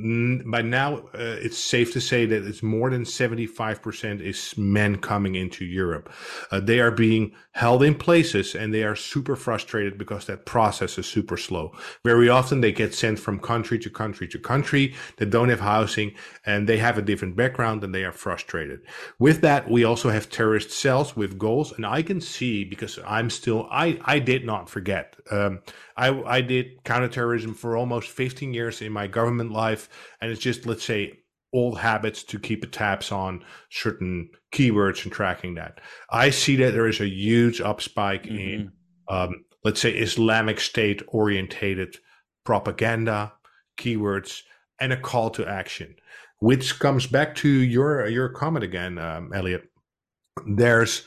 by now uh, it's safe to say that it's more than 75% is men coming into Europe. Uh, they are being held in places and they are super frustrated because that process is super slow. Very often they get sent from country to country to country that don't have housing and they have a different background and they are frustrated. With that, we also have terrorist cells with goals and I can see because I'm still, I, I did not forget. Um, I, I did counterterrorism for almost 15 years in my government life. And it's just, let's say, old habits to keep a tabs on certain keywords and tracking that. I see that there is a huge upspike in, um, let's say, Islamic State orientated propaganda, keywords, and a call to action, which comes back to your your comment again, um, Elliott. There's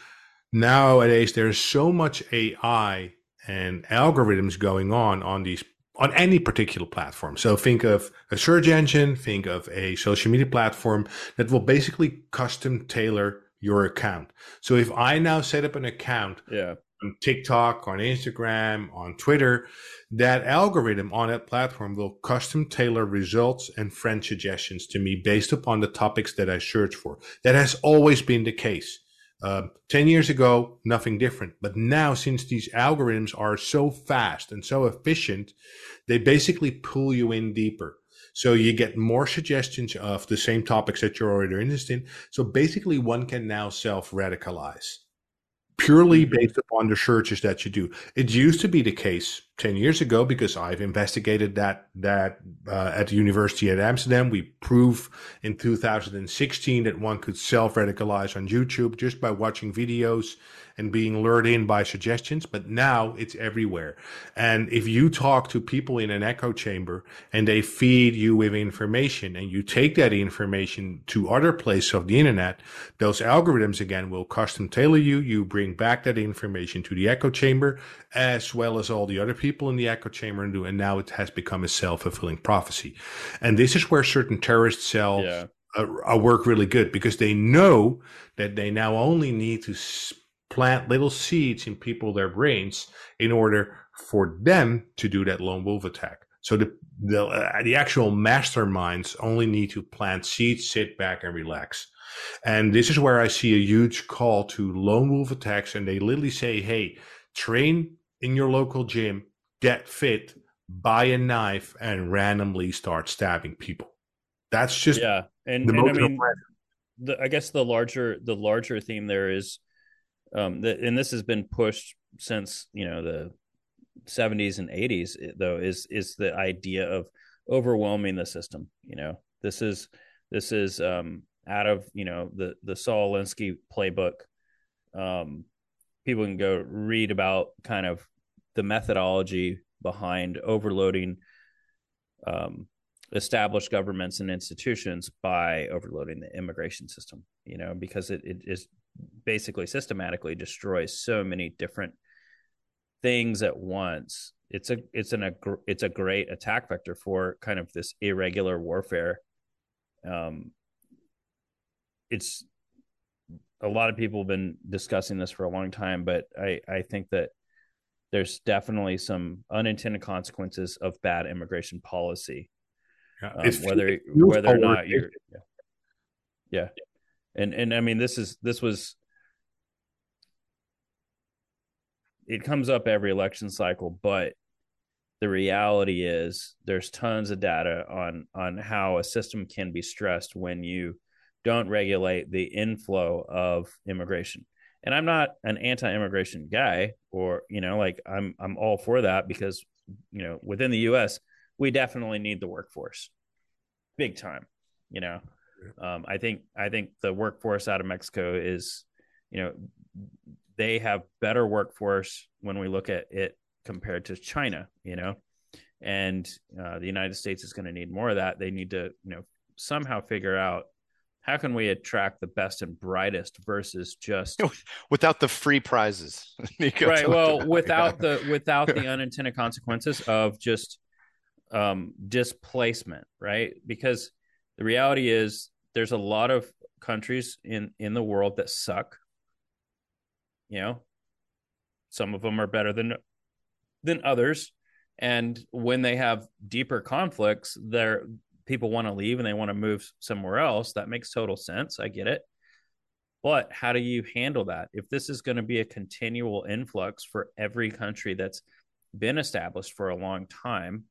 nowadays there's so much AI and algorithms going on on these on any particular platform. So think of a search engine, think of a social media platform that will basically custom tailor your account. So if I now set up an account Yeah. on TikTok, on Instagram, on Twitter, that algorithm on that platform will custom tailor results and friend suggestions to me based upon the topics that I search for. That has always been the case. Um, 10 years ago, nothing different. But now, since these algorithms are so fast and so efficient, they basically pull you in deeper. So you get more suggestions of the same topics that you're already interested in. So basically, one can now self radicalize purely based upon the searches that you do. It used to be the case 10 years ago because I've investigated that that uh, at the University at Amsterdam. We proved in 2016 that one could self-radicalize on YouTube just by watching videos and being lured in by suggestions, but now it's everywhere. And if you talk to people in an echo chamber and they feed you with information and you take that information to other places of the internet, those algorithms again will custom tailor you. You bring back that information to the echo chamber as well as all the other people in the echo chamber and do. And now it has become a self fulfilling prophecy. And this is where certain terrorist cells yeah. uh, work really good because they know that they now only need to plant little seeds in people their brains in order for them to do that lone wolf attack. So the the, uh, the actual masterminds only need to plant seeds, sit back, and relax. And this is where I see a huge call to lone wolf attacks. And they literally say, hey, train in your local gym, get fit, buy a knife, and randomly start stabbing people. That's just yeah. And, and I mean, the, I guess the larger the larger theme there is, um, and this has been pushed since you know the 70s and 80s though is is the idea of overwhelming the system. You know, this is this is um, out of you know the the Saul Alinsky playbook. Um, people can go read about kind of the methodology behind overloading um, established governments and institutions by overloading the immigration system. You know, because it, it is basically systematically destroys so many different things at once. It's a it's an a it's a great attack vector for kind of this irregular warfare. Um, it's a lot of people have been discussing this for a long time, but I I think that there's definitely some unintended consequences of bad immigration policy. Yeah, um, whether whether or not you're yeah. yeah. And and I mean this is this was it comes up every election cycle, but the reality is there's tons of data on on how a system can be stressed when you don't regulate the inflow of immigration. And I'm not an anti-immigration guy or you know like I'm I'm all for that because you know within the US we definitely need the workforce. Big time, you know. Um, I think I think the workforce out of Mexico is you know they have better workforce when we look at it compared to China, you know, and uh, the United States is going to need more of that. They need to, you know, somehow figure out how can we attract the best and brightest versus just without the free prizes, right? Well, without the without the unintended consequences of just um, displacement, right? Because the reality is, there's a lot of countries in in the world that suck. You know some of them are better than than others. And when they have deeper conflicts their people want to leave and they want to move somewhere else. That makes total sense. I get it. But how do you handle that? If this is going to be a continual influx for every country that's been established for a long time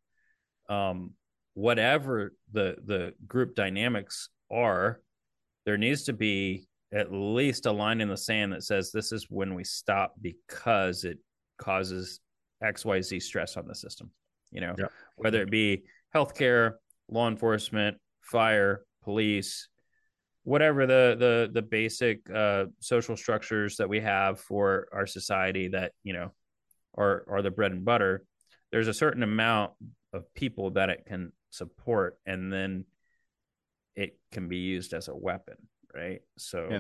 um, whatever the the group dynamics are there needs to be at least a line in the sand that says this is when we stop because it causes xyz stress on the system you know yeah. whether it be healthcare law enforcement fire police whatever the the the basic uh, social structures that we have for our society that you know are are the bread and butter there's a certain amount of people that it can support and then it can be used as a weapon right? So yeah.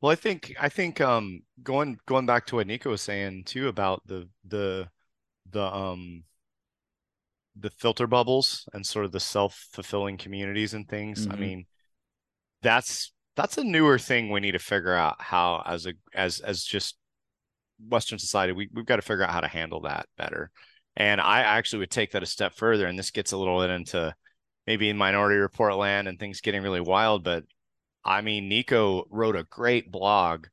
Well i think i think um going going back to what nico was saying too about the the the um the filter bubbles and sort of the self-fulfilling communities and things mm-hmm. i mean that's that's a newer thing we need to figure out how as a as as just western society we, we've got to figure out how to handle that better and i actually would take that a step further and this gets a little bit into maybe in minority report land and things getting really wild but I mean, Nico wrote a great blog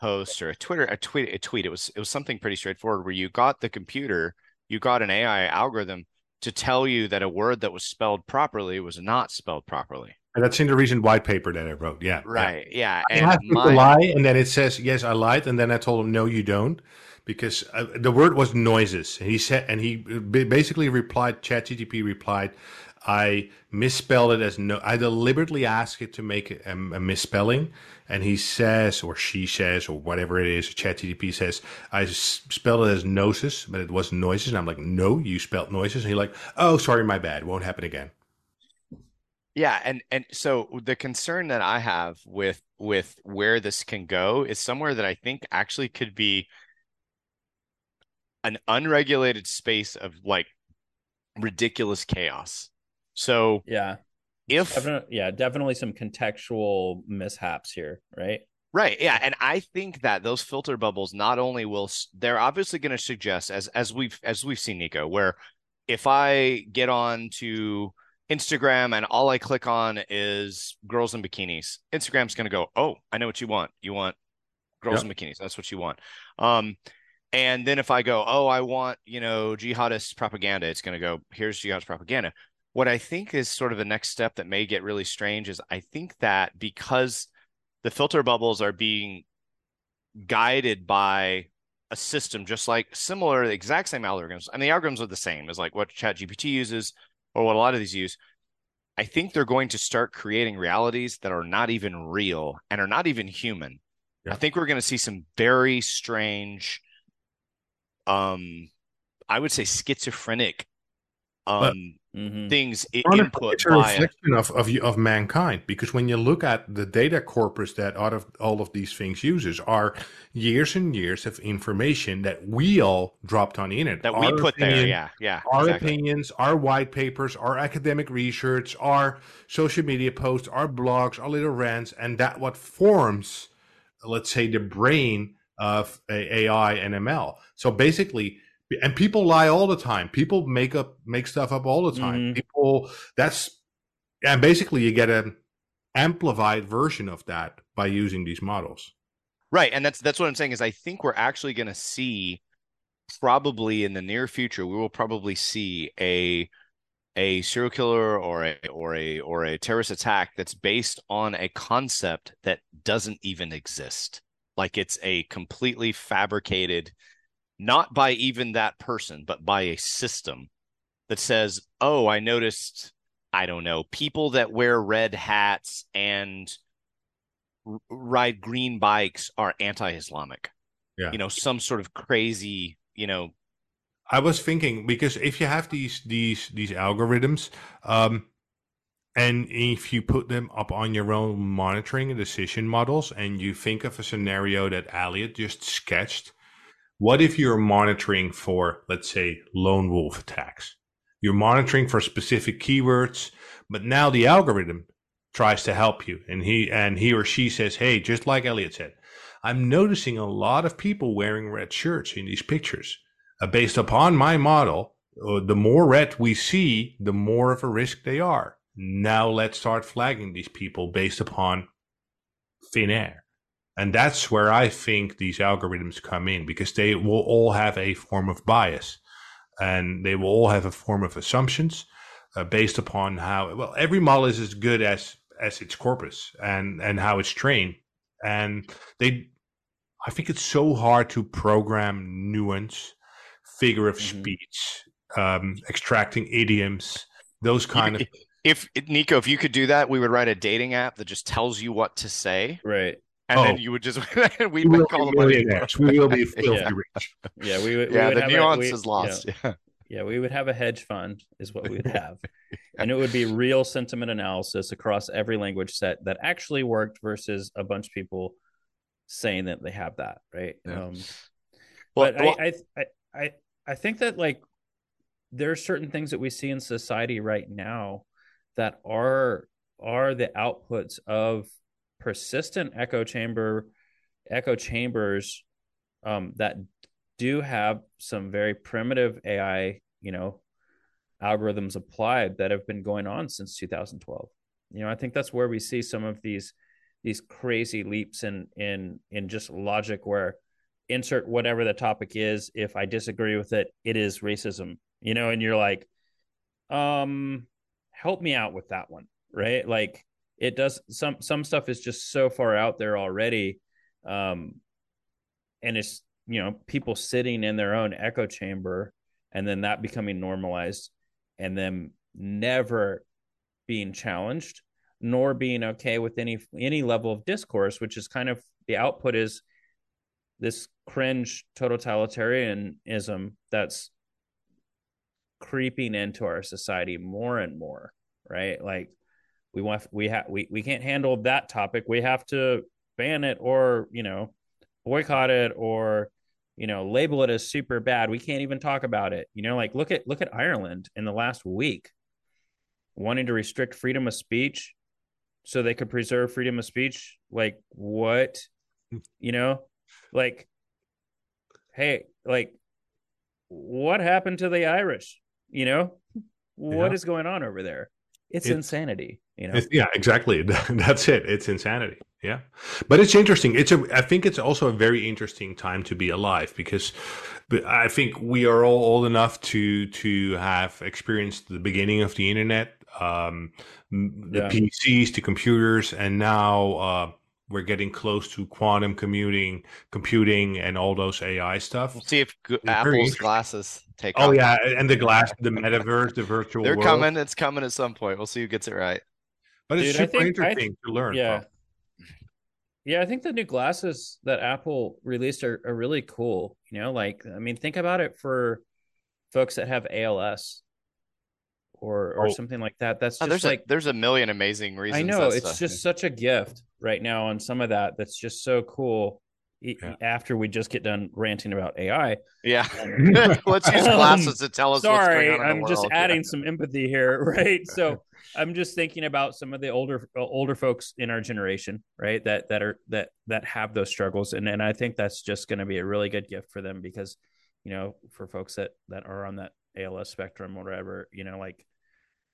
post or a Twitter, a tweet, a tweet. It was it was something pretty straightforward where you got the computer, you got an AI algorithm to tell you that a word that was spelled properly was not spelled properly. And that's in the recent white paper that I wrote. Yeah. Right. Yeah. yeah. And my... lie, and then it says, yes, I lied. And then I told him, no, you don't. Because uh, the word was noises. And he said, and he basically replied, ChatGPT replied, I misspelled it as no. I deliberately asked it to make a, a misspelling, and he says, or she says, or whatever it is, ChatGPT says, I spelled it as gnosis, but it was noises. And I'm like, no, you spelled noises. And he's like, oh, sorry, my bad. Won't happen again. Yeah, and and so the concern that I have with with where this can go is somewhere that I think actually could be an unregulated space of like ridiculous chaos. So yeah, if definitely, yeah, definitely some contextual mishaps here, right? Right. Yeah, and I think that those filter bubbles not only will they're obviously going to suggest as as we've as we've seen Nico where if I get on to Instagram and all I click on is girls in bikinis, Instagram's going to go, "Oh, I know what you want. You want girls yep. in bikinis. That's what you want." Um and then if I go, "Oh, I want, you know, jihadist propaganda." It's going to go, "Here's jihadist propaganda." What I think is sort of the next step that may get really strange is I think that because the filter bubbles are being guided by a system just like similar, the exact same algorithms. I mean, the algorithms are the same as like what ChatGPT uses or what a lot of these use. I think they're going to start creating realities that are not even real and are not even human. Yeah. I think we're going to see some very strange, um, I would say schizophrenic, um, mm-hmm. things input it's a reflection of, of of mankind because when you look at the data corpus that out of all of these things uses are years and years of information that we all dropped on the internet that our we put opinion, there yeah yeah our exactly. opinions our white papers our academic research our social media posts our blogs our little rants and that what forms let's say the brain of AI and ML so basically and people lie all the time. People make up make stuff up all the time. Mm-hmm. people that's and basically you get an amplified version of that by using these models. Right and that's that's what i'm saying is i think we're actually going to see probably in the near future we will probably see a a serial killer or a or a or a terrorist attack that's based on a concept that doesn't even exist like it's a completely fabricated not by even that person, but by a system that says, oh, I noticed, I don't know, people that wear red hats and r- ride green bikes are anti Islamic. Yeah. You know, some sort of crazy, you know. I was thinking because if you have these these these algorithms, um, and if you put them up on your own monitoring and decision models, and you think of a scenario that Elliott just sketched, what if you're monitoring for, let's say, lone wolf attacks? You're monitoring for specific keywords, but now the algorithm tries to help you, and he and he or she says, "Hey, just like Elliott said, I'm noticing a lot of people wearing red shirts in these pictures. Uh, based upon my model, uh, the more red we see, the more of a risk they are. Now let's start flagging these people based upon thin air." And that's where I think these algorithms come in because they will all have a form of bias and they will all have a form of assumptions uh, based upon how well every model is as good as as its corpus and and how it's trained and they i think it's so hard to program nuance figure of mm-hmm. speech um, extracting idioms those kind of if nico if you could do that we would write a dating app that just tells you what to say right and oh. then you would just we would call them millionaires. We will be filthy yeah. rich. Yeah, we would. Yeah, we would the nuance a, we, is lost. Yeah. yeah, we would have a hedge fund, is what we would have, and it would be real sentiment analysis across every language set that actually worked versus a bunch of people saying that they have that, right? Yeah. Um, well, but well, I, I, I, I think that like there are certain things that we see in society right now that are are the outputs of persistent echo chamber echo chambers um, that do have some very primitive AI, you know, algorithms applied that have been going on since 2012. You know, I think that's where we see some of these these crazy leaps in in in just logic where insert whatever the topic is if I disagree with it, it is racism. You know, and you're like um help me out with that one, right? Like it does some some stuff is just so far out there already um and it's you know people sitting in their own echo chamber and then that becoming normalized and then never being challenged nor being okay with any any level of discourse which is kind of the output is this cringe totalitarianism that's creeping into our society more and more right? Like we want we have we, we can't handle that topic. We have to ban it or you know boycott it or you know label it as super bad. We can't even talk about it. You know like look at look at ireland in the last week wanting to restrict freedom of speech so they could preserve freedom of speech. Like what? You know like hey like what happened to the irish you know what Yeah. is going on over there it's It- insanity you know It's- yeah, exactly. That's it. It's insanity. Yeah, but it's interesting. It's a. I think it's also a very interesting time to be alive because, I think we are all old enough to to have experienced the beginning of the internet, um, the Yeah. PCs, the computers, and now uh, we're getting close to quantum commuting, computing, and all those AI stuff. We'll see if Go- Apple's glasses take Oh off. yeah, and the glass, the metaverse, the virtual They're world. coming. It's coming at some point. We'll see who gets it right. But it's Dude, I super think- I- interesting to learn. yeah from. yeah i think the new glasses that apple released are, are really cool you know like i mean think about it for folks that have als or or Oh. something like that that's Oh, there's like a there's a million amazing reasons. i know it's the- just such a gift right now on some of that that's just so cool Yeah. after we just get done ranting about ai yeah. Let's use Um, glasses to tell us sorry what's going on i'm the just world. adding some empathy here right so i'm just thinking about some of the older older folks in our generation right that that are that that have those struggles and and i think that's just going to be a really good gift for them because you know for folks that that are on that als spectrum or whatever you know like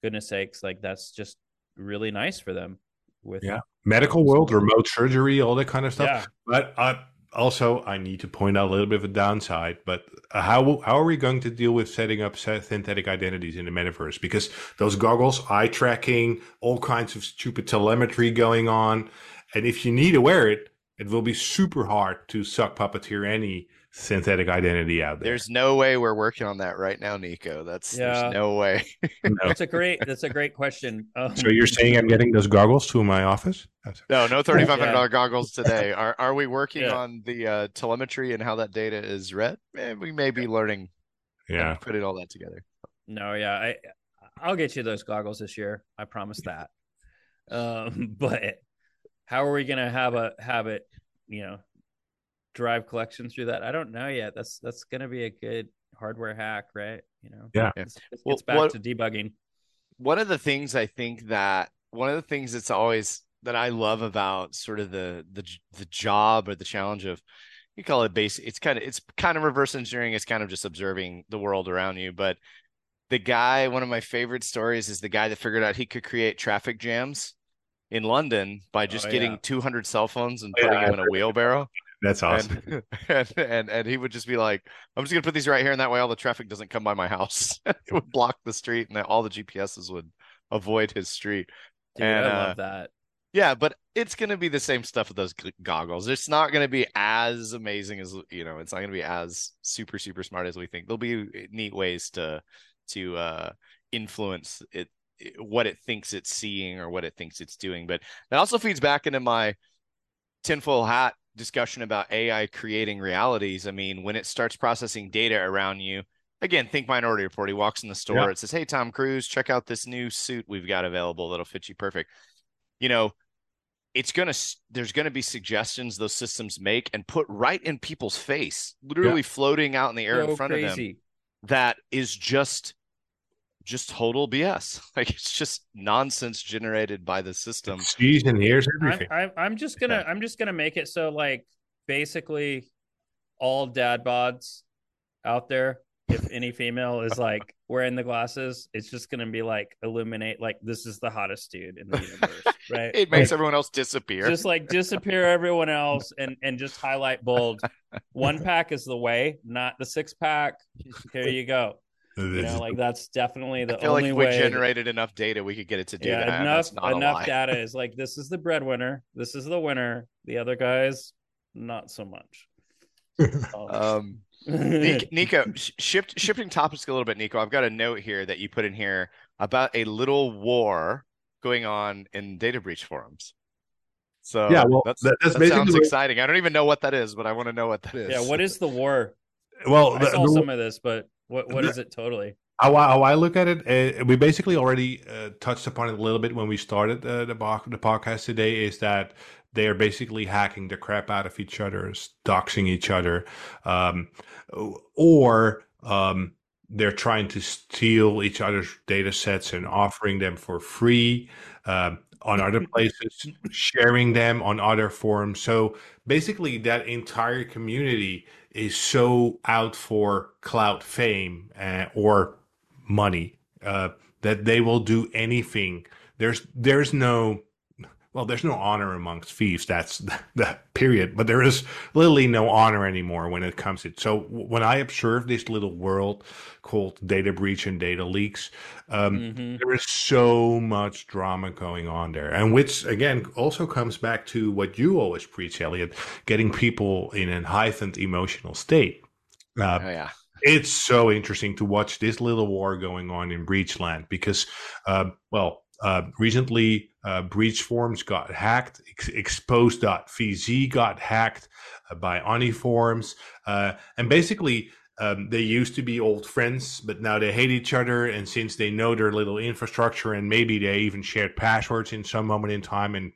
goodness sakes like that's just really nice for them with Yeah. medical world, remote surgery, all that kind of stuff. yeah But uh, also, I need to point out a little bit of a downside. But uh, how how are we going to deal with setting up synthetic identities in the metaverse? Because those goggles, eye tracking, all kinds of stupid telemetry going on, and if you need to wear it, it will be super hard to sock puppeteer any synthetic identity out there. There's no way we're working on that right now, Nico. That's Yeah. there's no way. No. that's a great that's a great question um, So you're saying I'm getting those goggles to my office? No, no thirty five hundred dollar Yeah. goggles today. Are are we working Yeah. on the uh, telemetry and how that data is read? Eh, we may be learning Yeah. putting all that together. No, yeah, I I'll get you those goggles this year. I promise that. Um, but how are we gonna have a have it, you know, drive collection through that? I don't know yet. That's that's gonna be a good hardware hack, right? You know, Yeah. It's, This, this Well, back what- to debugging. one of the things I think that one of the things that's always that I love about sort of the the the job or the challenge of you call it base it's kind of it's kind of reverse engineering it's kind of just observing the world around you but the guy one of my favorite stories is the guy that figured out he could create traffic jams in London by just Oh, getting yeah. 200 cell phones and Oh, yeah, putting them I've in a wheelbarrow That's awesome. and, and and and he would just be like, "I'm just gonna put these right here, and that way all the traffic doesn't come by my house. it would block the street, and all the GPSs would avoid his street." Dude, And, I uh, love that. Yeah, but it's gonna be the same stuff with those goggles. It's not gonna be as amazing as you know. It's not gonna be as super super smart as we think. There'll be neat ways to to uh, influence it what it thinks it's seeing or what it thinks it's doing. But that also feeds back into my tinfoil hat discussion about AI creating realities. I mean, when it starts processing data around you, again, think Minority Report. He walks in the store, Yeah. it says, Hey, Tom Cruise, check out this new suit we've got available that'll fit you perfect. You know, it's going to, there's going to be suggestions those systems make and put right in people's face, literally floating out in the air in So front of them that is just just total BS. Like it's just nonsense generated by the system. Sees and hears I'm, everything. I'm, I'm just gonna Yeah. I'm just gonna make it so like basically all dad bods out there, if any female is like wearing the glasses, it's just gonna be like illuminate like this is the hottest dude in the universe, right? It makes everyone else disappear. just like disappear everyone else and and just highlight bold. One pack is the way, not the six pack. Here you go. You know, like that's definitely the I feel only if we way. that- generated enough data, we could get it to do yeah, that. enough That's not a enough data is like this is the breadwinner, this is the winner. The other guys, not so much. Um, Um, Nico, shift, shifting topics a little bit, Nico. I've got a note here that you put in here about a little war going on in data breach forums. So Yeah, well, that's, that- that's that sounds exciting. I don't even know what that is, but I want to know what that is. Yeah, what is the war? Well, I the- saw the- some of this, but what what is it totally? how I, how I look at it, uh, we basically already uh, touched upon it a little bit when we started uh, the bo- the podcast today. Is that they are basically hacking the crap out of each other, doxing each other, um, or um, they're trying to steal each other's data sets and offering them for free um, on other places, sharing them on other forums. So basically, that entire community is so out for clout fame uh, or money uh, that they will do anything. There's there's no well, there's no honor amongst thieves. That's the period. But there is literally no honor anymore when it comes to it. So when I observe this little world called data breach and data leaks, um, Mhm. there is so much drama going on there, and which again also comes back to what you always preach, Elliott, getting people in a heightened emotional state. Uh, Oh yeah. it's so interesting to watch this little war going on in Breachland because, uh, well, uh, recently uh, BreachForums got hacked, ex- Exposed.vc got hacked uh, by OnniForums, uh, and basically. Um, they used to be old friends, but now they hate each other. And since they know their little infrastructure, and maybe they even shared passwords in some moment in time, and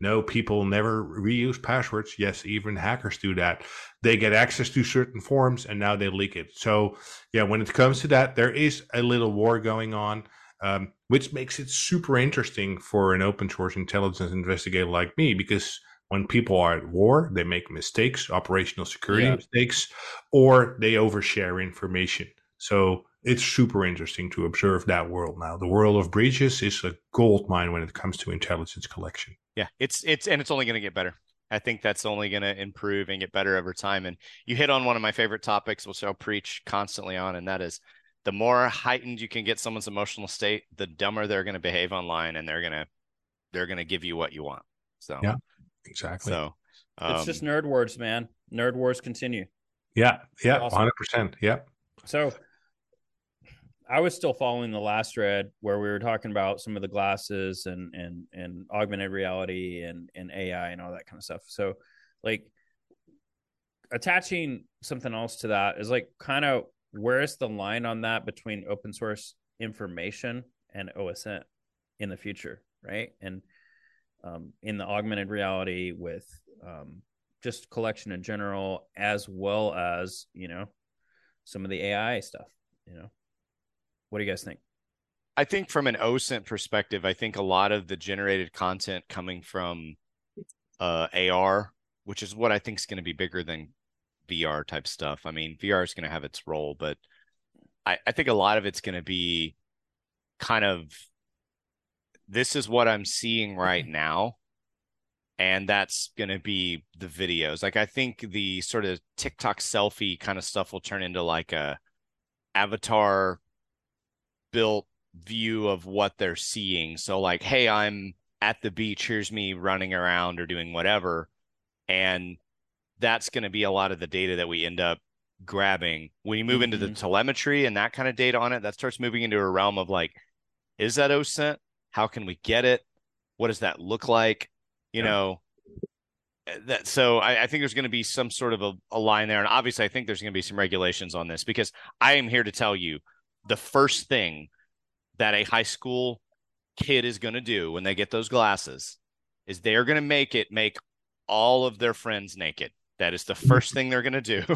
no, people never reuse passwords. Yes, even hackers do that. They get access to certain forms and now they leak it. So, yeah, when it comes to that, there is a little war going on, um, which makes it super interesting for an open source intelligence investigator like me because when people are at war, they make mistakes, operational security Yeah. mistakes, or they overshare information. So it's super interesting to observe that world now. The world of breaches is a gold mine when it comes to intelligence collection. Yeah, it's it's and it's only going to get better. I think that's only going to improve and get better over time. And you hit on one of my favorite topics, which I'll preach constantly on, and that is the more heightened you can get someone's emotional state, the dumber they're going to behave online, and they're gonna they're going to give you what you want. So Yeah. Exactly. so It's um, just nerd wars, man. Nerd wars continue. yeah. Yeah. Hundred percent. Yeah. So I was still following the last thread where we were talking about some of the glasses and and and augmented reality and and AI and all that kind of stuff. So like attaching something else to that is like kind of where is the line on that between open source information and OSN in the future, right? And um, in the augmented reality with um, just collection in general, as well as you know some of the AI stuff. You know, what do you guys think? I think from an OSINT perspective, I think a lot of the generated content coming from uh, AR, which is what I think is going to be bigger than VR type stuff. I mean, VR is going to have its role, but I, I think a lot of it's going to be kind of this is what I'm seeing right mm-hmm. now. And that's going to be the videos. Like, I think the sort of TikTok selfie kind of stuff will turn into like a avatar built view of what they're seeing. So like, hey, I'm at the beach, here's me running around or doing whatever. And that's going to be a lot of the data that we end up grabbing. When you move into the Mhm. telemetry and that kind of data on it, that starts moving into a realm of like, is that OSINT? How can we get it? What does that look like? You Yeah. know, eh, that so I, I think there's going to be some sort of a, a line there. And obviously I think there's going to be some regulations on this because I am here to tell you the first thing that a high school kid is going to do when they get those glasses is they're going to make it make all of their friends naked. That is the first thing they're going to do.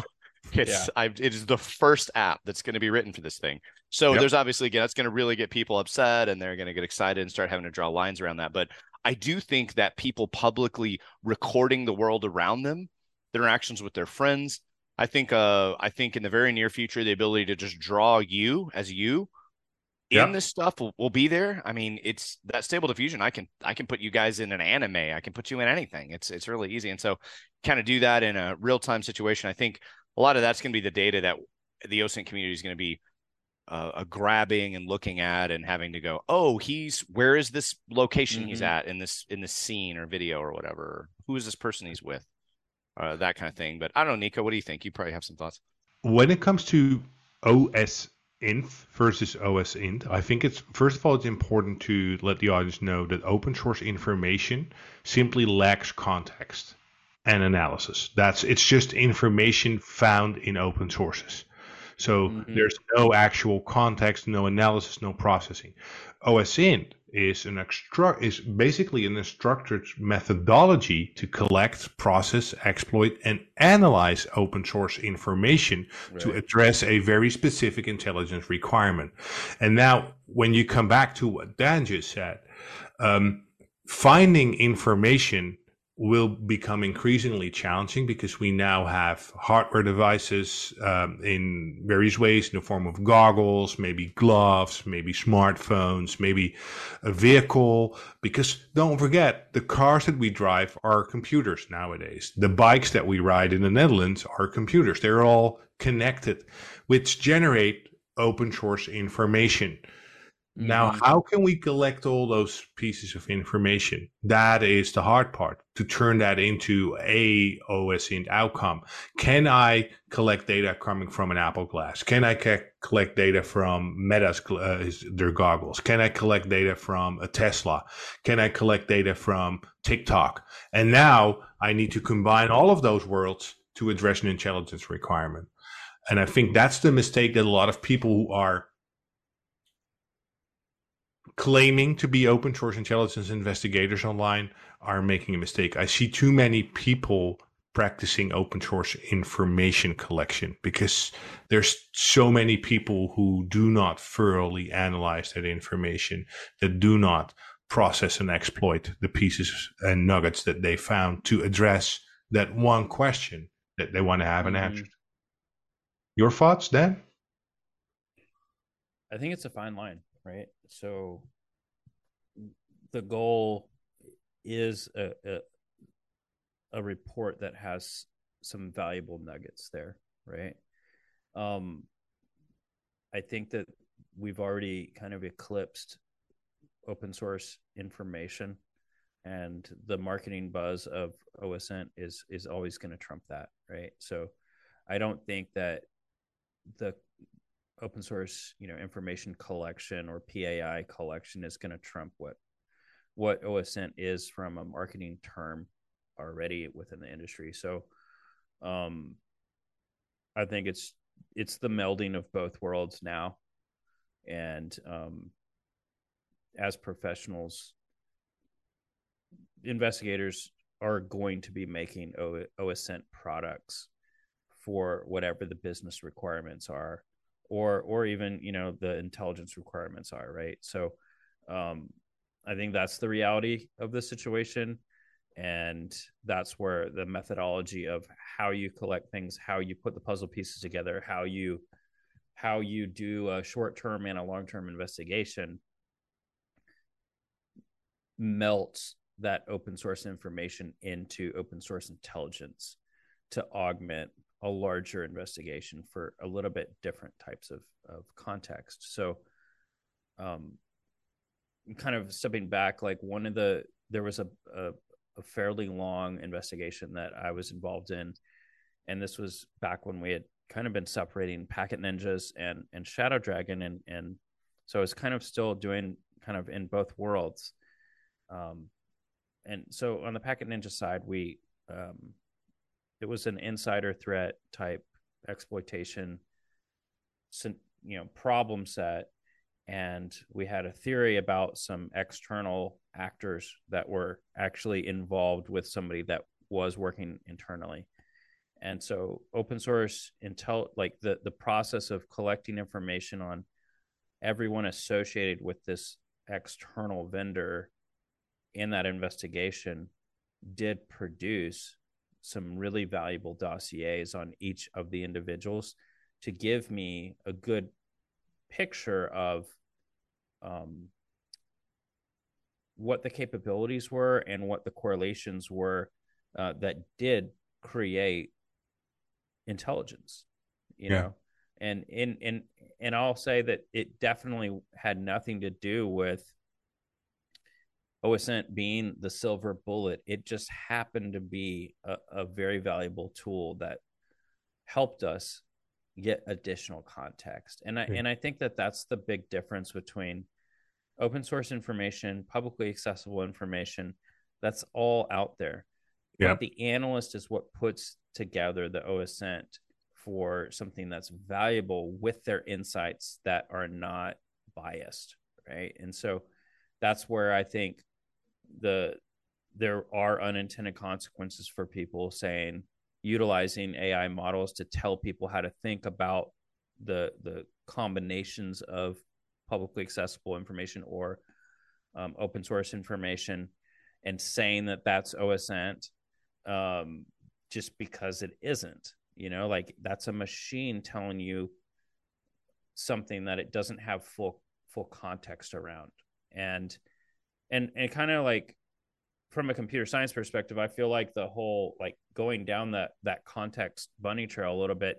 It's Yeah. It is the first app that's going to be written for this thing. So Yep. there's obviously again that's going to really get people upset and they're going to get excited and start having to draw lines around that. But I do think that people publicly recording the world around them, their interactions with their friends, I think uh I think in the very near future the ability to just draw you as you in Yep. this stuff will, will be there. I mean, it's that stable diffusion. I can I can put you guys in an anime. I can put you in anything. It's it's really easy. And so kind of do that in a real time situation. I think a lot of that's going to be the data that the OSINT community is going to be uh, uh, grabbing and looking at and having to go, oh, he's where is this location he's Mhm. at in this in this scene or video or whatever? Who is this person he's with? Uh, that kind of thing. But I don't know, Nico. What do you think? You probably have some thoughts. when it comes to inf versus OS int. I think it's first of all it's important to let the audience know that open source information simply lacks context and analysis. That's it's just information found in open sources. So mm-hmm. there's no actual context, no analysis, no processing. OSINT is an extra is basically an structured methodology to collect, process, exploit, and analyze open source information right. to address a very specific intelligence requirement. And now, when you come back to what Dan just said, um, finding information will become increasingly challenging because we now have hardware devices um, in various ways in the form of goggles, maybe gloves, maybe smartphones, maybe a vehicle. Because don't forget, the cars that we drive are computers nowadays. The bikes that we ride in the Netherlands are computers. They're all connected, which generate open source information. Now, mm-hmm. how can we collect all those pieces of information? That is the hard part to turn that into a OSINT outcome. Can I collect data coming from an Apple Glass? Can I collect data from Meta's uh, their goggles? Can I collect data from a Tesla? Can I collect data from TikTok? And now I need to combine all of those worlds to address an intelligence requirement. And I think that's the mistake that a lot of people who are claiming to be open source intelligence investigators online are making a mistake. I see too many people practicing open source information collection because there's so many people who do not thoroughly analyze that information that do not process and exploit the pieces and nuggets that they found to address that one question that they want to have an mm-hmm. answer your thoughts dan i think it's a fine line right? So the goal is a, a, a report that has some valuable nuggets there, right? Um, I think that we've already kind of eclipsed open source information and the marketing buzz of OSINT is is always going to trump that, right? So I don't think that the open source, you know, information collection or PAI collection is going to trump what what OSINT is from a marketing term already within the industry. So, um, I think it's it's the melding of both worlds now, and um, as professionals, investigators are going to be making o- OSINT products for whatever the business requirements are or or even you know the intelligence requirements are right? So um i think that's the reality of the situation and that's where the methodology of how you collect things how you put the puzzle pieces together how you how you do a short term and a long term investigation melts that open source information into open source intelligence to augment a larger investigation for a little bit different types of, of context. So, um, kind of stepping back, like one of the, there was a, a, a fairly long investigation that I was involved in. And this was back when we had kind of been separating Packet Ninjas and, and ShadowDragon. And, and so I was kind of still doing kind of in both worlds. Um, and so on the Packet Ninja side, we, um, it was an insider threat type exploitation you know problem set. And we had a theory about some external actors that were actually involved with somebody that was working internally. And so open source intel like the the process of collecting information on everyone associated with this external vendor in that investigation did produce some really valuable dossiers on each of the individuals to give me a good picture of um, what the capabilities were and what the correlations were uh, that did create intelligence you yeah. know and in in and I'll say that it definitely had nothing to do with OSINT being the silver bullet, it just happened to be a, a very valuable tool that helped us get additional context. And I and I think that that's the big difference between open source information, publicly accessible information. That's all out there. Yeah. But the analyst is what puts together the OSINT for something that's valuable with their insights that are not biased, right? And so that's where I think the there are unintended consequences for people saying utilizing AI models to tell people how to think about the the combinations of publicly accessible information or um, open source information and saying that that's OSINT um, just because it isn't. You know, like that's a machine telling you something that it doesn't have full full context around, and and and kind of like from a computer science perspective, I feel like the whole like going down that that context bunny trail a little bit,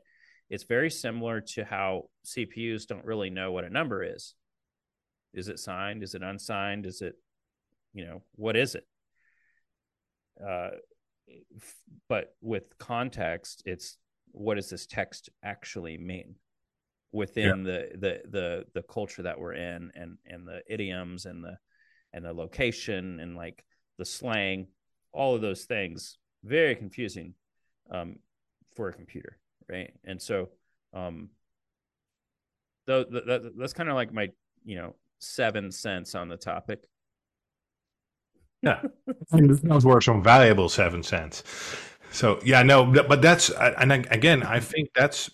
it's very similar to how CPUs don't really know what a number is. Is it signed? Is it unsigned? Is it, you know, what is it? Uh, but with context, it's what does this text actually mean within yeah. the, the the the culture that we're in and and the idioms and the and the location and like the slang, all of those things, very confusing um, for a computer, right? And so, um, that, that's kind of like my you know seven cents on the topic. Yeah, those were some valuable seven cents. So yeah, no, but that's and again, I think that's.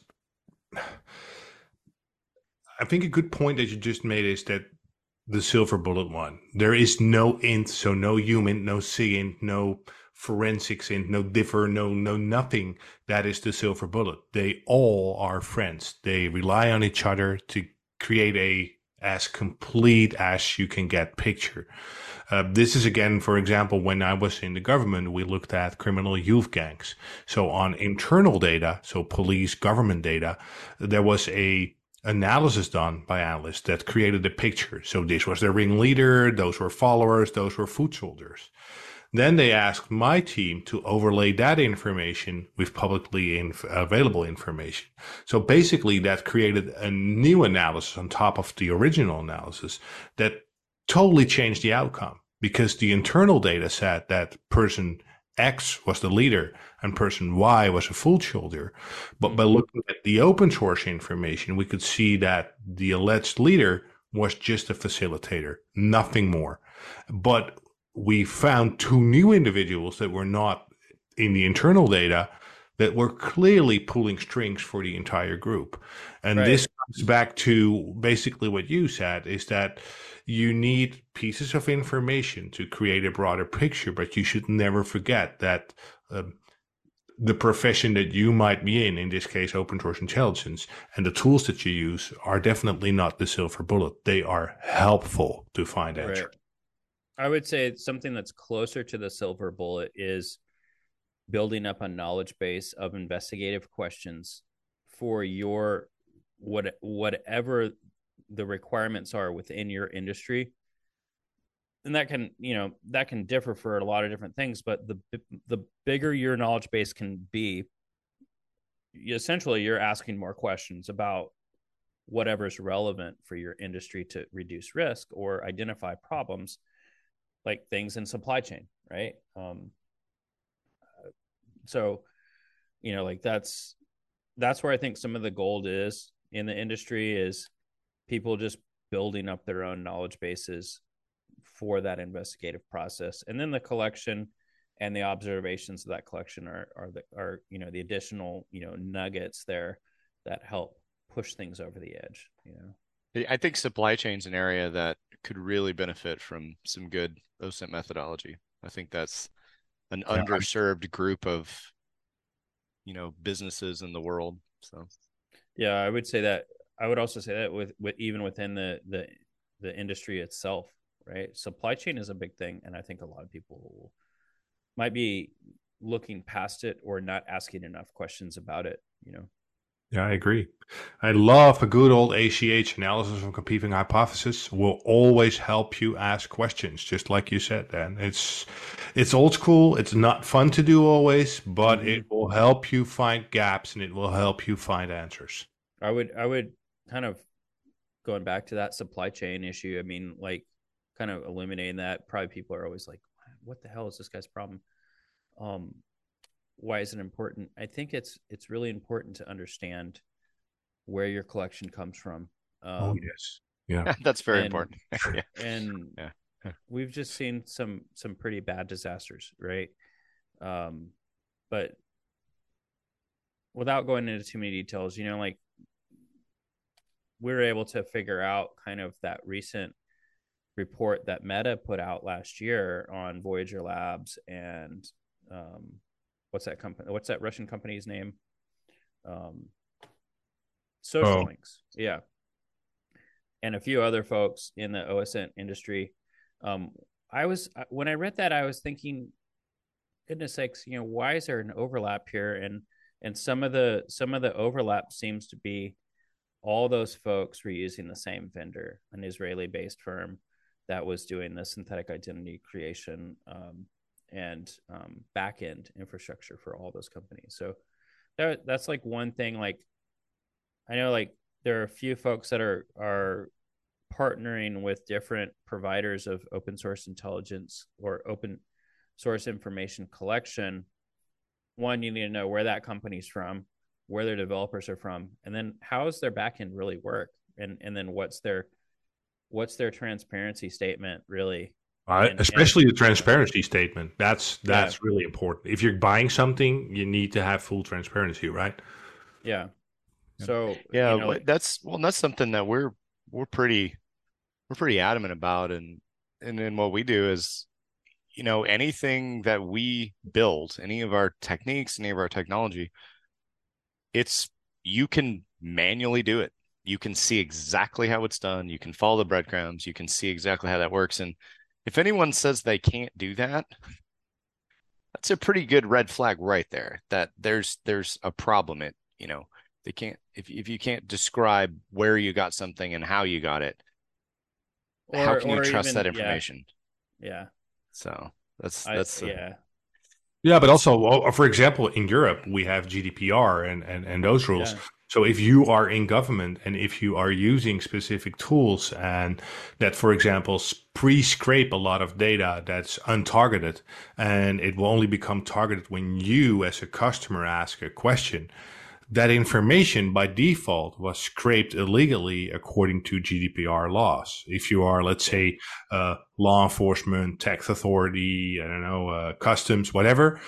I think a good point that you just made is that the silver bullet one. There is no int, so no human, no SIGINT, no forensics int, no differ, no no nothing. That is the silver bullet. They all are friends. They rely on each other to create a as complete as you can get picture. Uh, this is again, for example, when I was in the government, we looked at criminal youth gangs. So on internal data, so police government data, there was a analysis done by analysts that created a picture. So this was the ringleader, those were followers, those were foot soldiers. Then they asked my team to overlay that information with publicly inf- available information. So basically that created a new analysis on top of the original analysis that totally changed the outcome because the internal data said that person X was the leader and person Y was a foot soldier. But by mm-hmm. looking at the open source information, we could see that the alleged leader was just a facilitator, nothing more. But we found two new individuals that were not in the internal data that were clearly pulling strings for the entire group. And right. this comes back to basically what you said is that you need pieces of information to create a broader picture, but you should never forget that um, the profession that you might be in, in this case, open source intelligence, and the tools that you use are definitely not the silver bullet. They are helpful to find answers. I would say something that's closer to the silver bullet is building up a knowledge base of investigative questions for your what whatever the requirements are within your industry. And that can you know that can differ for a lot of different things but the the bigger your knowledge base can be essentially you're asking more questions about whatever's relevant for your industry to reduce risk or identify problems like things in supply chain right? Um so you know like that's that's where i think some of the gold is in the industry is people just building up their own knowledge bases for that investigative process. And then the collection and the observations of that collection are are the are you know the additional you know nuggets there that help push things over the edge you know? I think supply chain's an area that could really benefit from some good osint methodology. I think that's an yeah. underserved group of you know businesses in the world so. Yeah i would say that I would also say that with, with even within the, the the industry itself, right? Supply chain is a big thing, and I think a lot of people might be looking past it or not asking enough questions about it. You know. Yeah, I agree. I love a good old ACH analysis of competing hypothesis. Will always help you ask questions, just like you said. Dan, it's it's old school. It's not fun to do always, but mm-hmm. it will help you find gaps and it will help you find answers. I would I would kind of going back to that supply chain issue. I mean, like kind of eliminating that. Probably people are always like, "What the hell is this guy's problem?" Um, why is it important? I think it's it's really important to understand where your collection comes from. Um, oh yes, yeah, that's very and, important. yeah. And yeah. we've just seen some some pretty bad disasters, right? Um, but without going into too many details, you know, like we were able to figure out kind of that recent report that Meta put out last year on Voyager Labs and um, what's that company? What's that Russian company's name? Um, Social oh. Links, yeah, and a few other folks in the OSINT industry. Um, I was when I read that, I was thinking, goodness sakes, you know, why is there an overlap here? And and some of the some of the overlap seems to be all those folks were using the same vendor, an Israeli based firm that was doing the synthetic identity creation um, and um, back end infrastructure for all those companies. So that, that's like one thing. Like, I know like there are a few folks that are are partnering with different providers of open source intelligence or open source information collection. One, you need to know where that company's from where their developers are from, and then how does their backend really work, and and then what's their what's their transparency statement really? Uh, and, especially and, the transparency statement. That's that's yeah. really important. If you're buying something you need to have full transparency right? Yeah. So yeah you know, that's well that's something that we're we're pretty we're pretty adamant about and and then what we do is you know anything that we build any of our techniques any of our technology it's you can manually do it. You can see exactly how it's done. You can follow the breadcrumbs. You can see exactly how that works. And if anyone says they can't do that, that's a pretty good red flag right there. That there's there's a problem. It you know they can't if if you can't describe where you got something and how you got it. Or, how can you trust even, that information? Yeah. yeah. So that's that's I, yeah. Yeah, but also, uh, for example, in Europe, we have GDPR and, and, and those rules. Yeah. So if you are in government and if you are using specific tools and that, for example, pre-scrape a lot of data that's untargeted and it will only become targeted when you as a customer ask a question, that information by default was scraped illegally according to GDPR laws. If you are, let's say, uh, law enforcement, tax authority, I don't know, uh, customs, whatever.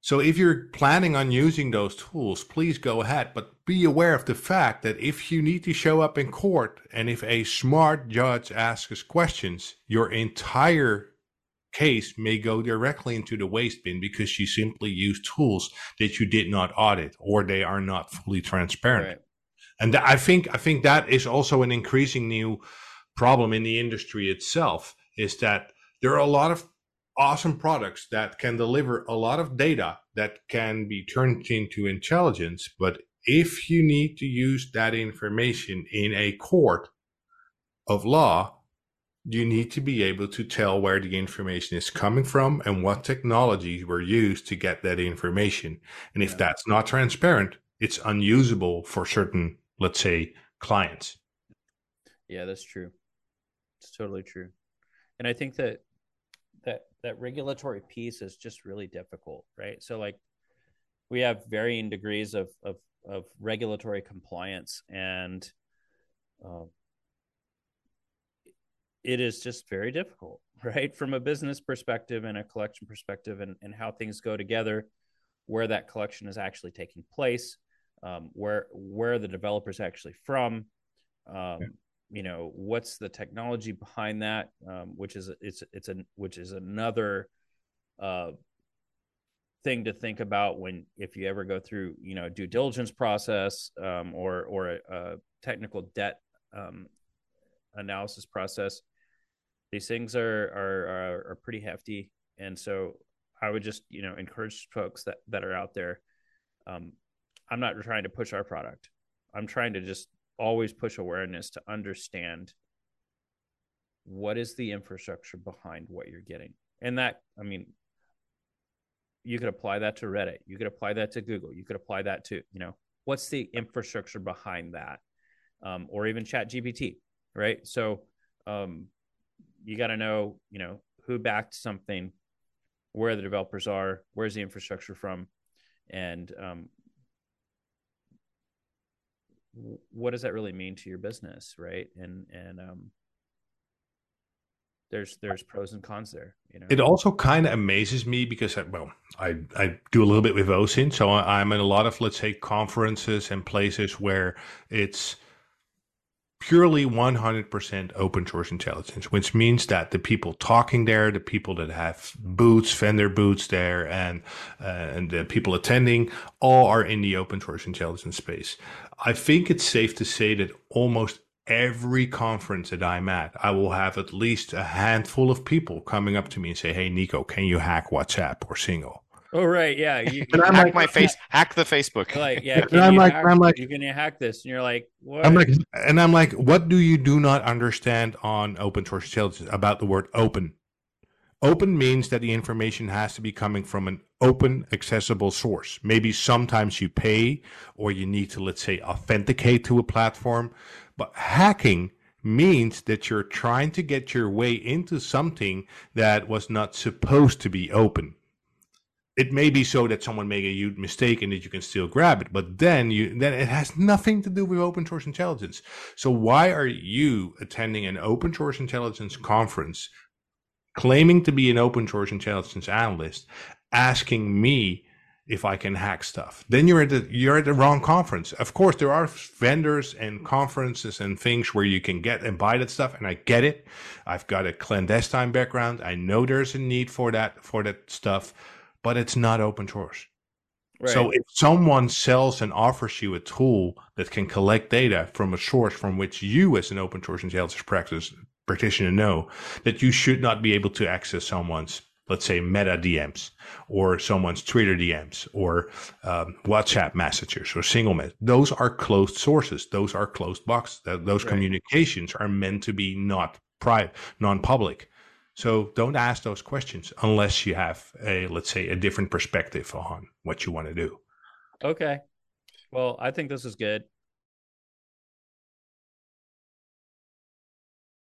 So if you're planning on using those tools, please go ahead, but be aware of the fact that if you need to show up in court and if a smart judge asks questions, your entire case may go directly into the waste bin because you simply use tools that you did not audit or they are not fully transparent. Right. And I think I think that is also an increasing new problem in the industry itself is that there are a lot of awesome products that can deliver a lot of data that can be turned into intelligence, but if you need to use that information in a court of law, you need to be able to tell where the information is coming from and what technologies were used to get that information. And if yeah. that's not transparent, it's unusable for certain, let's say, clients. Yeah, that's true. It's totally true. And I think that that that regulatory piece is just really difficult, right? So like we have varying degrees of of, of regulatory compliance and uh, it is just very difficult, right? From a business perspective and a collection perspective, and, and how things go together, where that collection is actually taking place, um, where where the developer's actually from, um, yeah. you know, what's the technology behind that, um, which is it's it's a which is another uh, thing to think about when if you ever go through you know due diligence process um, or or a, a technical debt um, analysis process these things are, are are are, pretty hefty, and so I would just you know encourage folks that that are out there. Um, I'm not trying to push our product. I'm trying to just always push awareness to understand what is the infrastructure behind what you're getting, and that I mean, you could apply that to Reddit, you could apply that to Google, you could apply that to you know what's the infrastructure behind that um, or even chat gpt right so um, you got to know you know who backed something where the developers are where's the infrastructure from and um, what does that really mean to your business right and and um, there's there's pros and cons there. You know, it also kind of amazes me because I, well, I I do a little bit with OSINT, so I'm in a lot of let's say conferences and places where it's purely 100% open source intelligence, which means that the people talking there, the people that have booths, vendor boots there, and uh, and the people attending, all are in the open source intelligence space. I think it's safe to say that almost every conference that I'm at, I will have at least a handful of people coming up to me and say, "Hey, Nico, can you hack WhatsApp or Signal?" Oh right, yeah. You, you hack like, my face, hack the Facebook. Like, yeah. and I'm like, hack, I'm like, you can hack this, and you're like, what? I'm like, and I'm like, what do you do not understand on open source intelligence about the word open? Open means that the information has to be coming from an open, accessible source. Maybe sometimes you pay or you need to, let's say, authenticate to a platform. But hacking means that you're trying to get your way into something that was not supposed to be open. It may be so that someone made a huge mistake and that you can still grab it, but then you then it has nothing to do with open source intelligence. So why are you attending an open source intelligence conference, claiming to be an open source intelligence analyst, asking me if I can hack stuff. Then you're at the you're at the wrong conference. Of course, there are vendors and conferences and things where you can get and buy that stuff, and I get it. I've got a clandestine background. I know there's a need for that for that stuff, but it's not open source. Right. So if someone sells and offers you a tool that can collect data from a source from which you, as an open source intelligence practice practitioner, know that you should not be able to access someone's let's say meta DMs or someone's Twitter DMs or um, WhatsApp messages or Signal message. Those are closed sources. Those are closed boxes. Those right. communications are meant to be not private, non-public. So don't ask those questions unless you have a, let's say, a different perspective on what you want to do. Okay. Well, I think this is good.